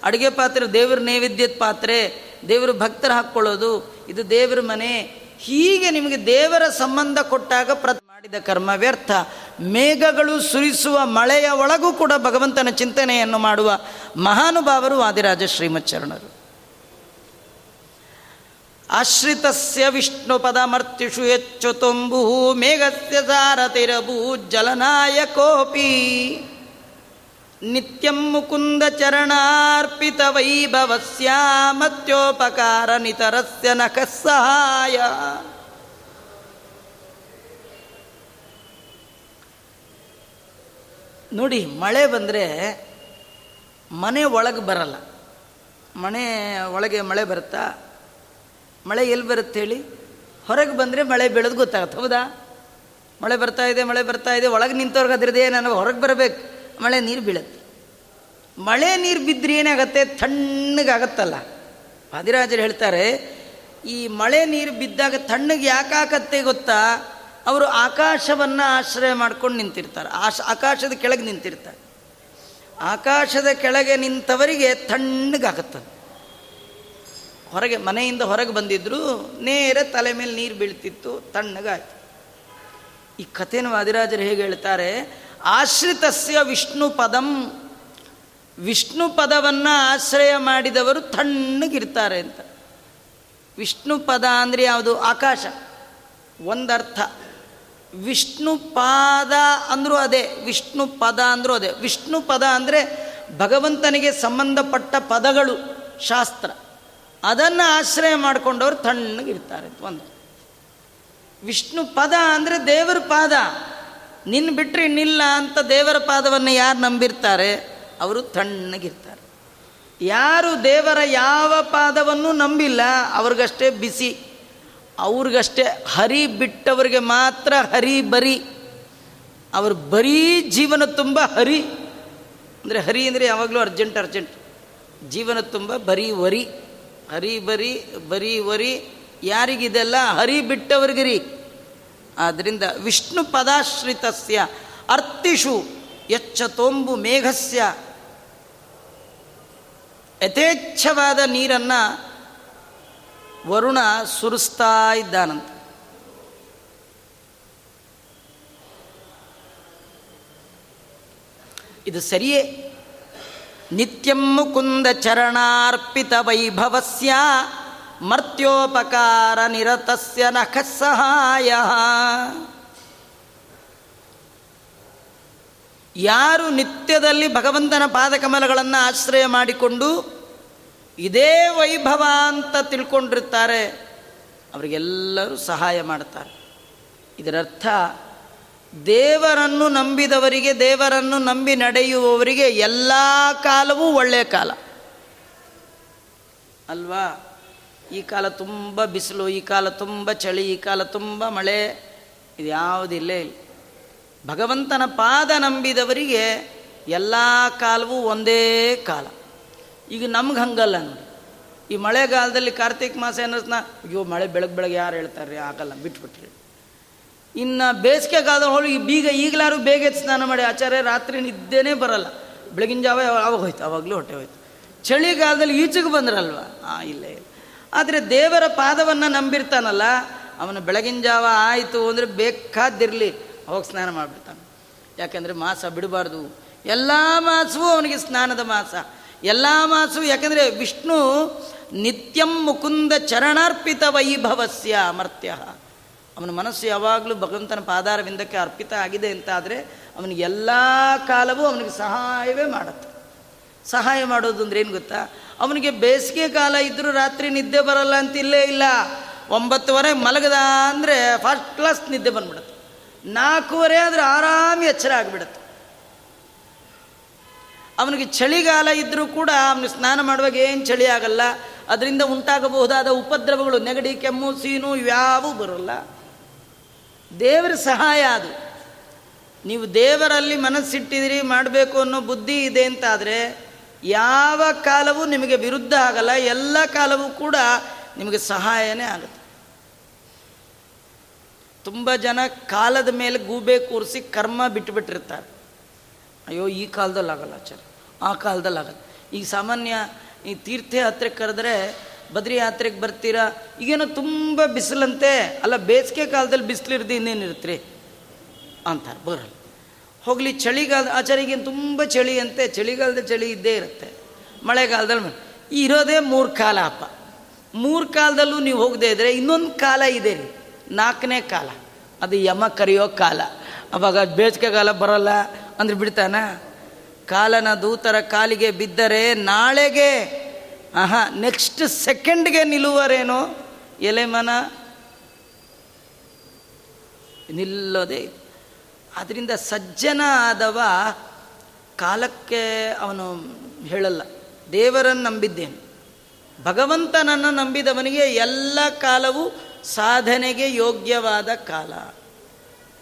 ಅಡುಗೆ ಪಾತ್ರೆ ದೇವ್ರ ನೈವೇದ್ಯದ ಪಾತ್ರೆ, ದೇವ್ರ ಭಕ್ತರು ಹಾಕ್ಕೊಳ್ಳೋದು, ಇದು ದೇವ್ರ ಮನೆ. ಹೀಗೆ ನಿಮಗೆ ದೇವರ ಸಂಬಂಧ ಕೊಟ್ಟಾಗ ಪ್ರ ಮಾಡಿದ ಕರ್ಮ ವ್ಯರ್ಥ ಮೇಘಗಳು ಸುರಿಸುವ ಮಳೆಯ ಒಳಗೂ ಕೂಡ ಭಗವಂತನ ಚಿಂತನೆಯನ್ನು ಮಾಡುವ ಮಹಾನುಭಾವರು ವಾದಿರಾಜ ಶ್ರೀಮಚ್ಚರಣರು. ಆಶ್ರಿತಸ್ಯ ವಿಷ್ಣು ಪದಮರ್ತಿಷು ಹೆಚ್ಚು ತುಂಬು, ಮೇಘಸ್ಯ ಸಾರತಿರಭೂ, ಜಲನಾಯಕೋಪಿ. ನಿತ್ಯಂ ಮುಕುಂದ ಚರಣಾರ್ಪಿತ ವೈಭವಸ್ಯ ಮತ್ಯೋಪಕಾರ ನಿತರಸ್ಯ ನಖಸ್ಸಹಾಯ ನೋಡಿ, ಮಳೆ ಬಂದರೆ ಮನೆ ಒಳಗೆ ಬರಲ್ಲ. ಮನೆ ಒಳಗೆ ಮಳೆ ಬರುತ್ತಾ? ಮಳೆ ಎಲ್ಲಿ ಬರುತ್ತೆ ಹೇಳಿ? ಹೊರಗೆ ಬಂದರೆ ಮಳೆ ಬೆಳೆದು ಗೊತ್ತಾಗುತ್ತೆ, ಹೌದಾ? ಮಳೆ ಬರ್ತಾ ಇದೆ, ಮಳೆ ಬರ್ತಾ ಇದೆ, ಒಳಗೆ ನಿಂತವ್ರಿಗೆ ಅದ್ರದ್ದೇ ನನಗೆ ಹೊರಗೆ ಬರಬೇಕು. ಮಳೆ ನೀರು ಬೀಳುತ್ತೆ. ಮಳೆ ನೀರು ಬಿದ್ದರೆ ಏನಾಗತ್ತೆ? ತಣ್ಣಗಾಗತ್ತಲ್ಲ. ವಾದಿರಾಜರು ಹೇಳ್ತಾರೆ, ಈ ಮಳೆ ನೀರು ಬಿದ್ದಾಗ ತಣ್ಣಗೆ ಯಾಕಾಗತ್ತೆ ಗೊತ್ತಾ? ಅವರು ಆಕಾಶವನ್ನು ಆಶ್ರಯ ಮಾಡ್ಕೊಂಡು ನಿಂತಿರ್ತಾರೆ. ಆಶ, ಆಕಾಶದ ಕೆಳಗೆ ನಿಂತಿರ್ತಾರೆ. ಆಕಾಶದ ಕೆಳಗೆ ನಿಂತವರಿಗೆ ತಣ್ಣಗಾಗುತ್ತದೆ ಹೊರಗೆ, ಮನೆಯಿಂದ ಹೊರಗೆ ಬಂದಿದ್ರು, ನೇರ ತಲೆ ಮೇಲೆ ನೀರು ಬೀಳ್ತಿತ್ತು, ತಣ್ಣಗಾಯ್ತು. ಈ ಕಥೆನ ವಾದಿರಾಜರು ಹೇಗೆ ಹೇಳ್ತಾರೆ? ಆಶ್ರಿತಸ್ಯ ವಿಷ್ಣು ಪದಂ. ವಿಷ್ಣು ಪದವನ್ನು ಆಶ್ರಯ ಮಾಡಿದವರು ತಣ್ಣಗಿರ್ತಾರೆ ಅಂತ. ವಿಷ್ಣು ಪದ ಅಂದರೆ ಯಾವುದು? ಆಕಾಶ. ಒಂದರ್ಥ. ವಿಷ್ಣು ಪಾದ ಅಂದರೂ ಅದೇ, ವಿಷ್ಣು ಪದ ಅಂದರೂ ಅದೇ. ವಿಷ್ಣು ಪದ ಅಂದರೆ ಭಗವಂತನಿಗೆ ಸಂಬಂಧಪಟ್ಟ ಪದಗಳು, ಶಾಸ್ತ್ರ. ಅದನ್ನು ಆಶ್ರಯ ಮಾಡಿಕೊಂಡವರು ತಣ್ಣಗಿರ್ತಾರೆ ಒಂದು. ವಿಷ್ಣು ಪದ ಅಂದರೆ ದೇವರ ಪಾದ. ನಿನ್ನ ಬಿಟ್ಟರೆ ಇನ್ನಿಲ್ಲ ಅಂತ ದೇವರ ಪಾದವನ್ನು ಯಾರು ನಂಬಿರ್ತಾರೆ? ಅವರು ತಣ್ಣಗಿರ್ತಾರೆ ಯಾರು ದೇವರ ಯಾವ ಪಾದವನ್ನು ನಂಬಿಲ್ಲ, ಅವ್ರಿಗಷ್ಟೇ ಬಿಸಿ. ಅವ್ರಿಗಷ್ಟೇ ಹರಿ ಬಿಟ್ಟವರಿಗೆ ಮಾತ್ರ ಹರಿ ಬರಿ. ಅವರು ಬರೀ ಜೀವನ ತುಂಬ ಹರಿ. ಅಂದರೆ ಹರಿ ಅಂದರೆ ಯಾವಾಗಲೂ ಅರ್ಜೆಂಟ್ ಅರ್ಜೆಂಟ್. ಜೀವನ ತುಂಬ ಬರೀ ವರಿ. ಹರಿ ಬರಿ, ಬರೀ ವರಿ. ಯಾರಿಗಿದೆಲ್ಲ ಹರಿ ಬಿಟ್ಟವರಿಗಿರಿ ಆದ್ದರಿಂದ ವಿಷ್ಣು ಪದಾಶ್ರಿತಸ್ಯ ಅರ್ತಿಷು ಎಚ್ಚ ತೋಂಬು ಮೇಘಸ್ಯ. ಯಥೇಚ್ಛವಾದ ನೀರನ್ನು ವರುಣ ಸುರಿಸ್ತಾ ಇದ್ದಾನಂತ. ಇದು ಸರಿಯೇ? ನಿತ್ಯಂ ಮುಕುಂದ ಚರಣಾರ್ಪಿತ ವೈಭವಸ್ಯ ಮರ್ತ್ಯೋಪಕಾರ ನಿರತಸ್ಯ ನಖ ಸಹಾಯ. ಯಾರು ನಿತ್ಯದಲ್ಲಿ ಭಗವಂತನ ಪಾದಕಮಲಗಳನ್ನು ಆಶ್ರಯ ಮಾಡಿಕೊಂಡು ಇದೇ ವೈಭವ ಅಂತ ತಿಳ್ಕೊಂಡಿರ್ತಾರೆ. ಅವರಿಗೆಲ್ಲರೂ ಸಹಾಯ ಮಾಡ್ತಾರೆ. ಇದರರ್ಥ, ದೇವರನ್ನು ನಂಬಿದವರಿಗೆ, ದೇವರನ್ನು ನಂಬಿ ನಡೆಯುವವರಿಗೆ ಎಲ್ಲ ಕಾಲವೂ ಒಳ್ಳೆಯ ಕಾಲ. ಅಲ್ವಾ? ಈ ಕಾಲ ತುಂಬ ಬಿಸಿಲು, ಈ ಕಾಲ ತುಂಬ ಚಳಿ, ಈ ಕಾಲ ತುಂಬ ಮಳೆ, ಇದು ಯಾವುದಿಲ್ಲ ಇಲ್ಲ. ಭಗವಂತನ ಪಾದ ನಂಬಿದವರಿಗೆ ಎಲ್ಲ ಕಾಲವೂ ಒಂದೇ ಕಾಲ. ಈಗ ನಮ್ಗೆ ಹಂಗಲ್ಲ ನೋಡಿ ಈ ಮಳೆಗಾಲದಲ್ಲಿ ಕಾರ್ತಿಕ್ ಮಾಸ ಏನಸ್ನ ಅಯ್ಯೋ, ಮಳೆ ಬೆಳಗ್ಗೆ ಬೆಳಗ್ಗೆ ಯಾರು ಹೇಳ್ತಾರೆ ರೀ ಆಗಲ್ಲ ಬಿಟ್ಬಿಟ್ರಿ. ಇನ್ನು ಬೇಸಿಗೆ ಕಾಲದಲ್ಲಿ ಹೋಗಿ ಬೀಗ ಈಗಲಾರು ಬೇಗ ಸ್ನಾನ ಮಾಡಿ, ಆಚಾರ್ಯ ರಾತ್ರಿ ನಿದ್ದೆನೇ ಬರಲ್ಲ. ಬೆಳಗಿನ ಜಾವ ಅವಾಗ ಹೋಯ್ತು? ಅವಾಗಲೂ ಹೊಟ್ಟೆ ಹೋಯ್ತು. ಚಳಿಗಾಲದಲ್ಲಿ ಈಚೆಗೆ ಬಂದ್ರಲ್ವ? ಹಾಂ ಇಲ್ಲ ಇಲ್ಲ. ಆದರೆ ದೇವರ ಪಾದವನ್ನು ನಂಬಿರ್ತಾನಲ್ಲ, ಅವನು ಬೆಳಗಿನ ಜಾವ ಆಯಿತು ಅಂದರೆ ಬೇಕಾದಿರಲಿ ಅವಾಗ ಸ್ನಾನ ಮಾಡಿಬಿಡ್ತಾನೆ. ಯಾಕೆಂದರೆ ಮಾಸ ಬಿಡಬಾರ್ದು. ಎಲ್ಲ ಮಾಸವೂ ಅವನಿಗೆ ಸ್ನಾನದ ಮಾಸ. ಎಲ್ಲ ಮಾಸು ಯಾಕಂದರೆ ವಿಷ್ಣು ನಿತ್ಯಂ ಮುಕುಂದ ಚರಣಾರ್ಪಿತ ವೈಭವಸ್ಯ ಅಮರ್ತ್ಯ. ಅವನ ಮನಸ್ಸು ಯಾವಾಗಲೂ ಭಗವಂತನ ಪಾದಾರವಿಂದಕ್ಕೆ ಅರ್ಪಿತ ಆಗಿದೆ ಅಂತಾದರೆ ಅವನಿಗೆ ಎಲ್ಲ ಕಾಲವೂ ಅವನಿಗೆ ಸಹಾಯವೇ ಮಾಡುತ್ತೆ. ಸಹಾಯ ಮಾಡೋದು ಅಂದ್ರೆ ಏನು ಗೊತ್ತಾ? ಅವನಿಗೆ ಬೇಸಿಗೆ ಕಾಲ ಇದ್ದರೂ ರಾತ್ರಿ ನಿದ್ದೆ ಬರಲ್ಲ ಅಂತ ಇಲ್ಲೇ ಇಲ್ಲ. ಒಂಬತ್ತುವರೆ ಮಲಗದ ಅಂದರೆ ಫಸ್ಟ್ ಕ್ಲಾಸ್ ನಿದ್ದೆ ಬಂದ್ಬಿಡುತ್ತೆ. ನಾಲ್ಕೂವರೆ ಆದರೆ ಆರಾಮ ಎಚ್ಚರ ಆಗಿಬಿಡುತ್ತೆ. ಅವನಿಗೆ ಚಳಿಗಾಲ ಇದ್ದರೂ ಕೂಡ ಅವನು ಸ್ನಾನ ಮಾಡುವಾಗ ಏನು ಚಳಿ ಆಗಲ್ಲ. ಅದರಿಂದ ಉಂಟಾಗಬಹುದಾದ ಉಪದ್ರವಗಳು ನೆಗಡಿ, ಕೆಮ್ಮು, ಸೀನು ಇವ್ಯಾವೂ ಬರಲ್ಲ. ದೇವರ ಸಹಾಯ ಅದು. ನೀವು ದೇವರಲ್ಲಿ ಮನಸ್ಸಿಟ್ಟಿದಿರಿ ಮಾಡಬೇಕು ಅನ್ನೋ ಬುದ್ಧಿ ಇದೆ ಅಂತಾದರೆ ಯಾವ ಕಾಲವೂ ನಿಮಗೆ ವಿರುದ್ಧ ಆಗಲ್ಲ, ಎಲ್ಲ ಕಾಲವೂ ಕೂಡ ನಿಮಗೆ ಸಹಾಯನೇ ಆಗುತ್ತೆ. ತುಂಬ ಜನ ಕಾಲದ ಮೇಲೆ ಗೂಬೆ ಕೂರಿಸಿ ಕರ್ಮ ಬಿಟ್ಟುಬಿಟ್ಟಿರ್ತಾರೆ ಅಯ್ಯೋ, ಈ ಕಾಲದಲ್ಲಿ ಆಗಲ್ಲ ಆಚಾರ ಆ ಕಾಲದಲ್ಲಿ ಆಗಲ್ಲ. ಈಗ ಸಾಮಾನ್ಯ ಈ ತೀರ್ಥಯಾತ್ರೆ ಕರೆದ್ರೆ ಬದ್ರಿ ಯಾತ್ರೆಗೆ ಬರ್ತೀರಾ? ಈಗೇನೋ ತುಂಬ ಬಿಸಿಲಂತೆ. ಅಲ್ಲ, ಬೇಸಿಗೆ ಕಾಲದಲ್ಲಿ ಬಿಸಿಲಿರ್ದು ರೀ? ಅಂತಾರೆ, ಬರಲ್ಲ. ಹೋಗಲಿ, ಚಳಿಗಾಲ ಆಚಾರಿಗೆ ತುಂಬ ಚಳಿ ಅಂತೆ. ಚಳಿಗಾಲದ ಚಳಿ ಇದ್ದೇ ಇರುತ್ತೆ. ಮಳೆಗಾಲದಲ್ಲಿ ಇರೋದೇ ಮೂರು ಕಾಲ ಅಪ್ಪ ಮೂರು ಕಾಲದಲ್ಲೂ ನೀವು ಹೋಗದೇ ಇದ್ರೆ ಇನ್ನೊಂದು ಕಾಲ ಇದೆ ರೀ. ನಾಲ್ಕನೇ ಕಾಲ. ಅದು ಯಮ ಕರೆಯೋ ಕಾಲ. ಅವಾಗ ಬೇಸಿಗೆ ಕಾಲ ಬರಲ್ಲ ಅಂದ್ರೆ ಬಿಡ್ತಾನ? ಕಾಲನ ದೂತರ ಕಾಲಿಗೆ ಬಿದ್ದರೆ ನಾಳೆಗೆ, ಆಹಾ ನೆಕ್ಸ್ಟ್ ಸೆಕೆಂಡ್ಗೆ ನಿಲ್ಲುವರೇನೋ? ಎಲೆಮನ ನಿಲ್ಲೋದೇ ಅದರಿಂದ ಸಜ್ಜನ ಆದವ ಕಾಲಕ್ಕೆ ಅವನು ಹೇಳಲ್ಲ, ದೇವರನ್ನು ನಂಬಿದ್ದೇನೆ. ಭಗವಂತನನ್ನು ನಂಬಿದವನಿಗೆ ಎಲ್ಲ ಕಾಲವೂ ಸಾಧನೆಗೆ ಯೋಗ್ಯವಾದ ಕಾಲ.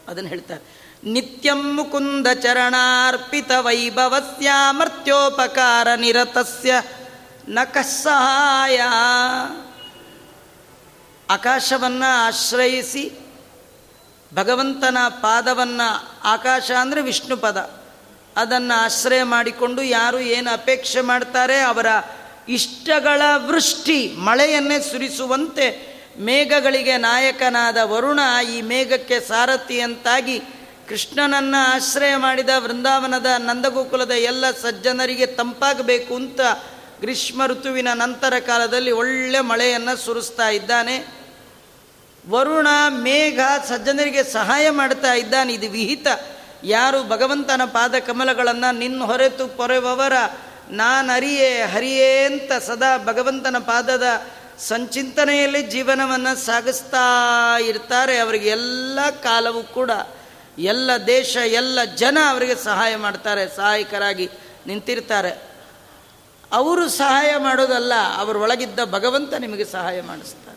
ಅದನ್ನು ಹೇಳ್ತಾರೆ. ನಿತ್ಯಂ ಮುಕುಂದ ಚರಣಾರ್ಪಿತ ವೈಭವಸ್ಯ ಮರ್ತ್ಯೋಪಕಾರ ನಿರತಸ್ಯ. ನ ಕಸ್ಸಹಾಯ ಆಕಾಶವನ್ನು ಆಶ್ರಯಿಸಿ ಭಗವಂತನ ಪಾದವನ್ನು ಆಕಾಶ ಅಂದರೆ ವಿಷ್ಣು ಪದ. ಅದನ್ನು ಆಶ್ರಯ ಮಾಡಿಕೊಂಡು ಯಾರು ಏನು ಅಪೇಕ್ಷೆ ಮಾಡ್ತಾರೆ ಅವರ ಇಷ್ಟಗಳ ವೃಷ್ಟಿ ಮಳೆಯನ್ನೇ ಸುರಿಸುವಂತೆ ಮೇಘಗಳಿಗೆ ನಾಯಕನಾದ ವರುಣ ಈ ಮೇಘಕ್ಕೆ ಸಾರಥಿಯಂತಾಗಿ ಕೃಷ್ಣನನ್ನು ಆಶ್ರಯ ಮಾಡಿದ ವೃಂದಾವನದ ನಂದಗೋಕುಲದ ಎಲ್ಲ ಸಜ್ಜನರಿಗೆ ತಂಪಾಗಬೇಕು ಅಂತ ಗ್ರೀಷ್ಮ ಋತುವಿನ ನಂತರ ಕಾಲದಲ್ಲಿ ಒಳ್ಳೆ ಮಳೆಯನ್ನು ಸುರಿಸ್ತಾ ಇದ್ದಾನೆ. ವರುಣ, ಮೇಘ ಸಜ್ಜನರಿಗೆ ಸಹಾಯ ಮಾಡ್ತಾ ಇದ್ದಾನೆ. ಇದು ವಿಹಿತ. ಯಾರು ಭಗವಂತನ ಪಾದ ಕಮಲಗಳನ್ನು ನಿನ್ನ ಹೊರೆತು ಪೊರೆವವರ ನಾನು ಅರಿಯೇ ಹರಿಯೇ ಅಂತ ಸದಾ ಭಗವಂತನ ಪಾದದ ಸಂಚಿಂತನೆಯಲ್ಲಿ ಜೀವನವನ್ನು ಸಾಗಿಸ್ತಾ ಇರ್ತಾರೆ. ಅವರಿಗೆ ಎಲ್ಲ ಕಾಲವೂ ಕೂಡ ಎಲ್ಲ ದೇಶ, ಎಲ್ಲ ಜನ ಅವರಿಗೆ ಸಹಾಯ ಮಾಡ್ತಾರೆ, ಸಹಾಯಕರಾಗಿ ನಿಂತಿರ್ತಾರೆ. ಅವರು ಸಹಾಯ ಮಾಡೋದಲ್ಲ, ಅವರೊಳಗಿದ್ದ ಭಗವಂತ ನಿಮಗೆ ಸಹಾಯ ಮಾಡಿಸ್ತಾರೆ.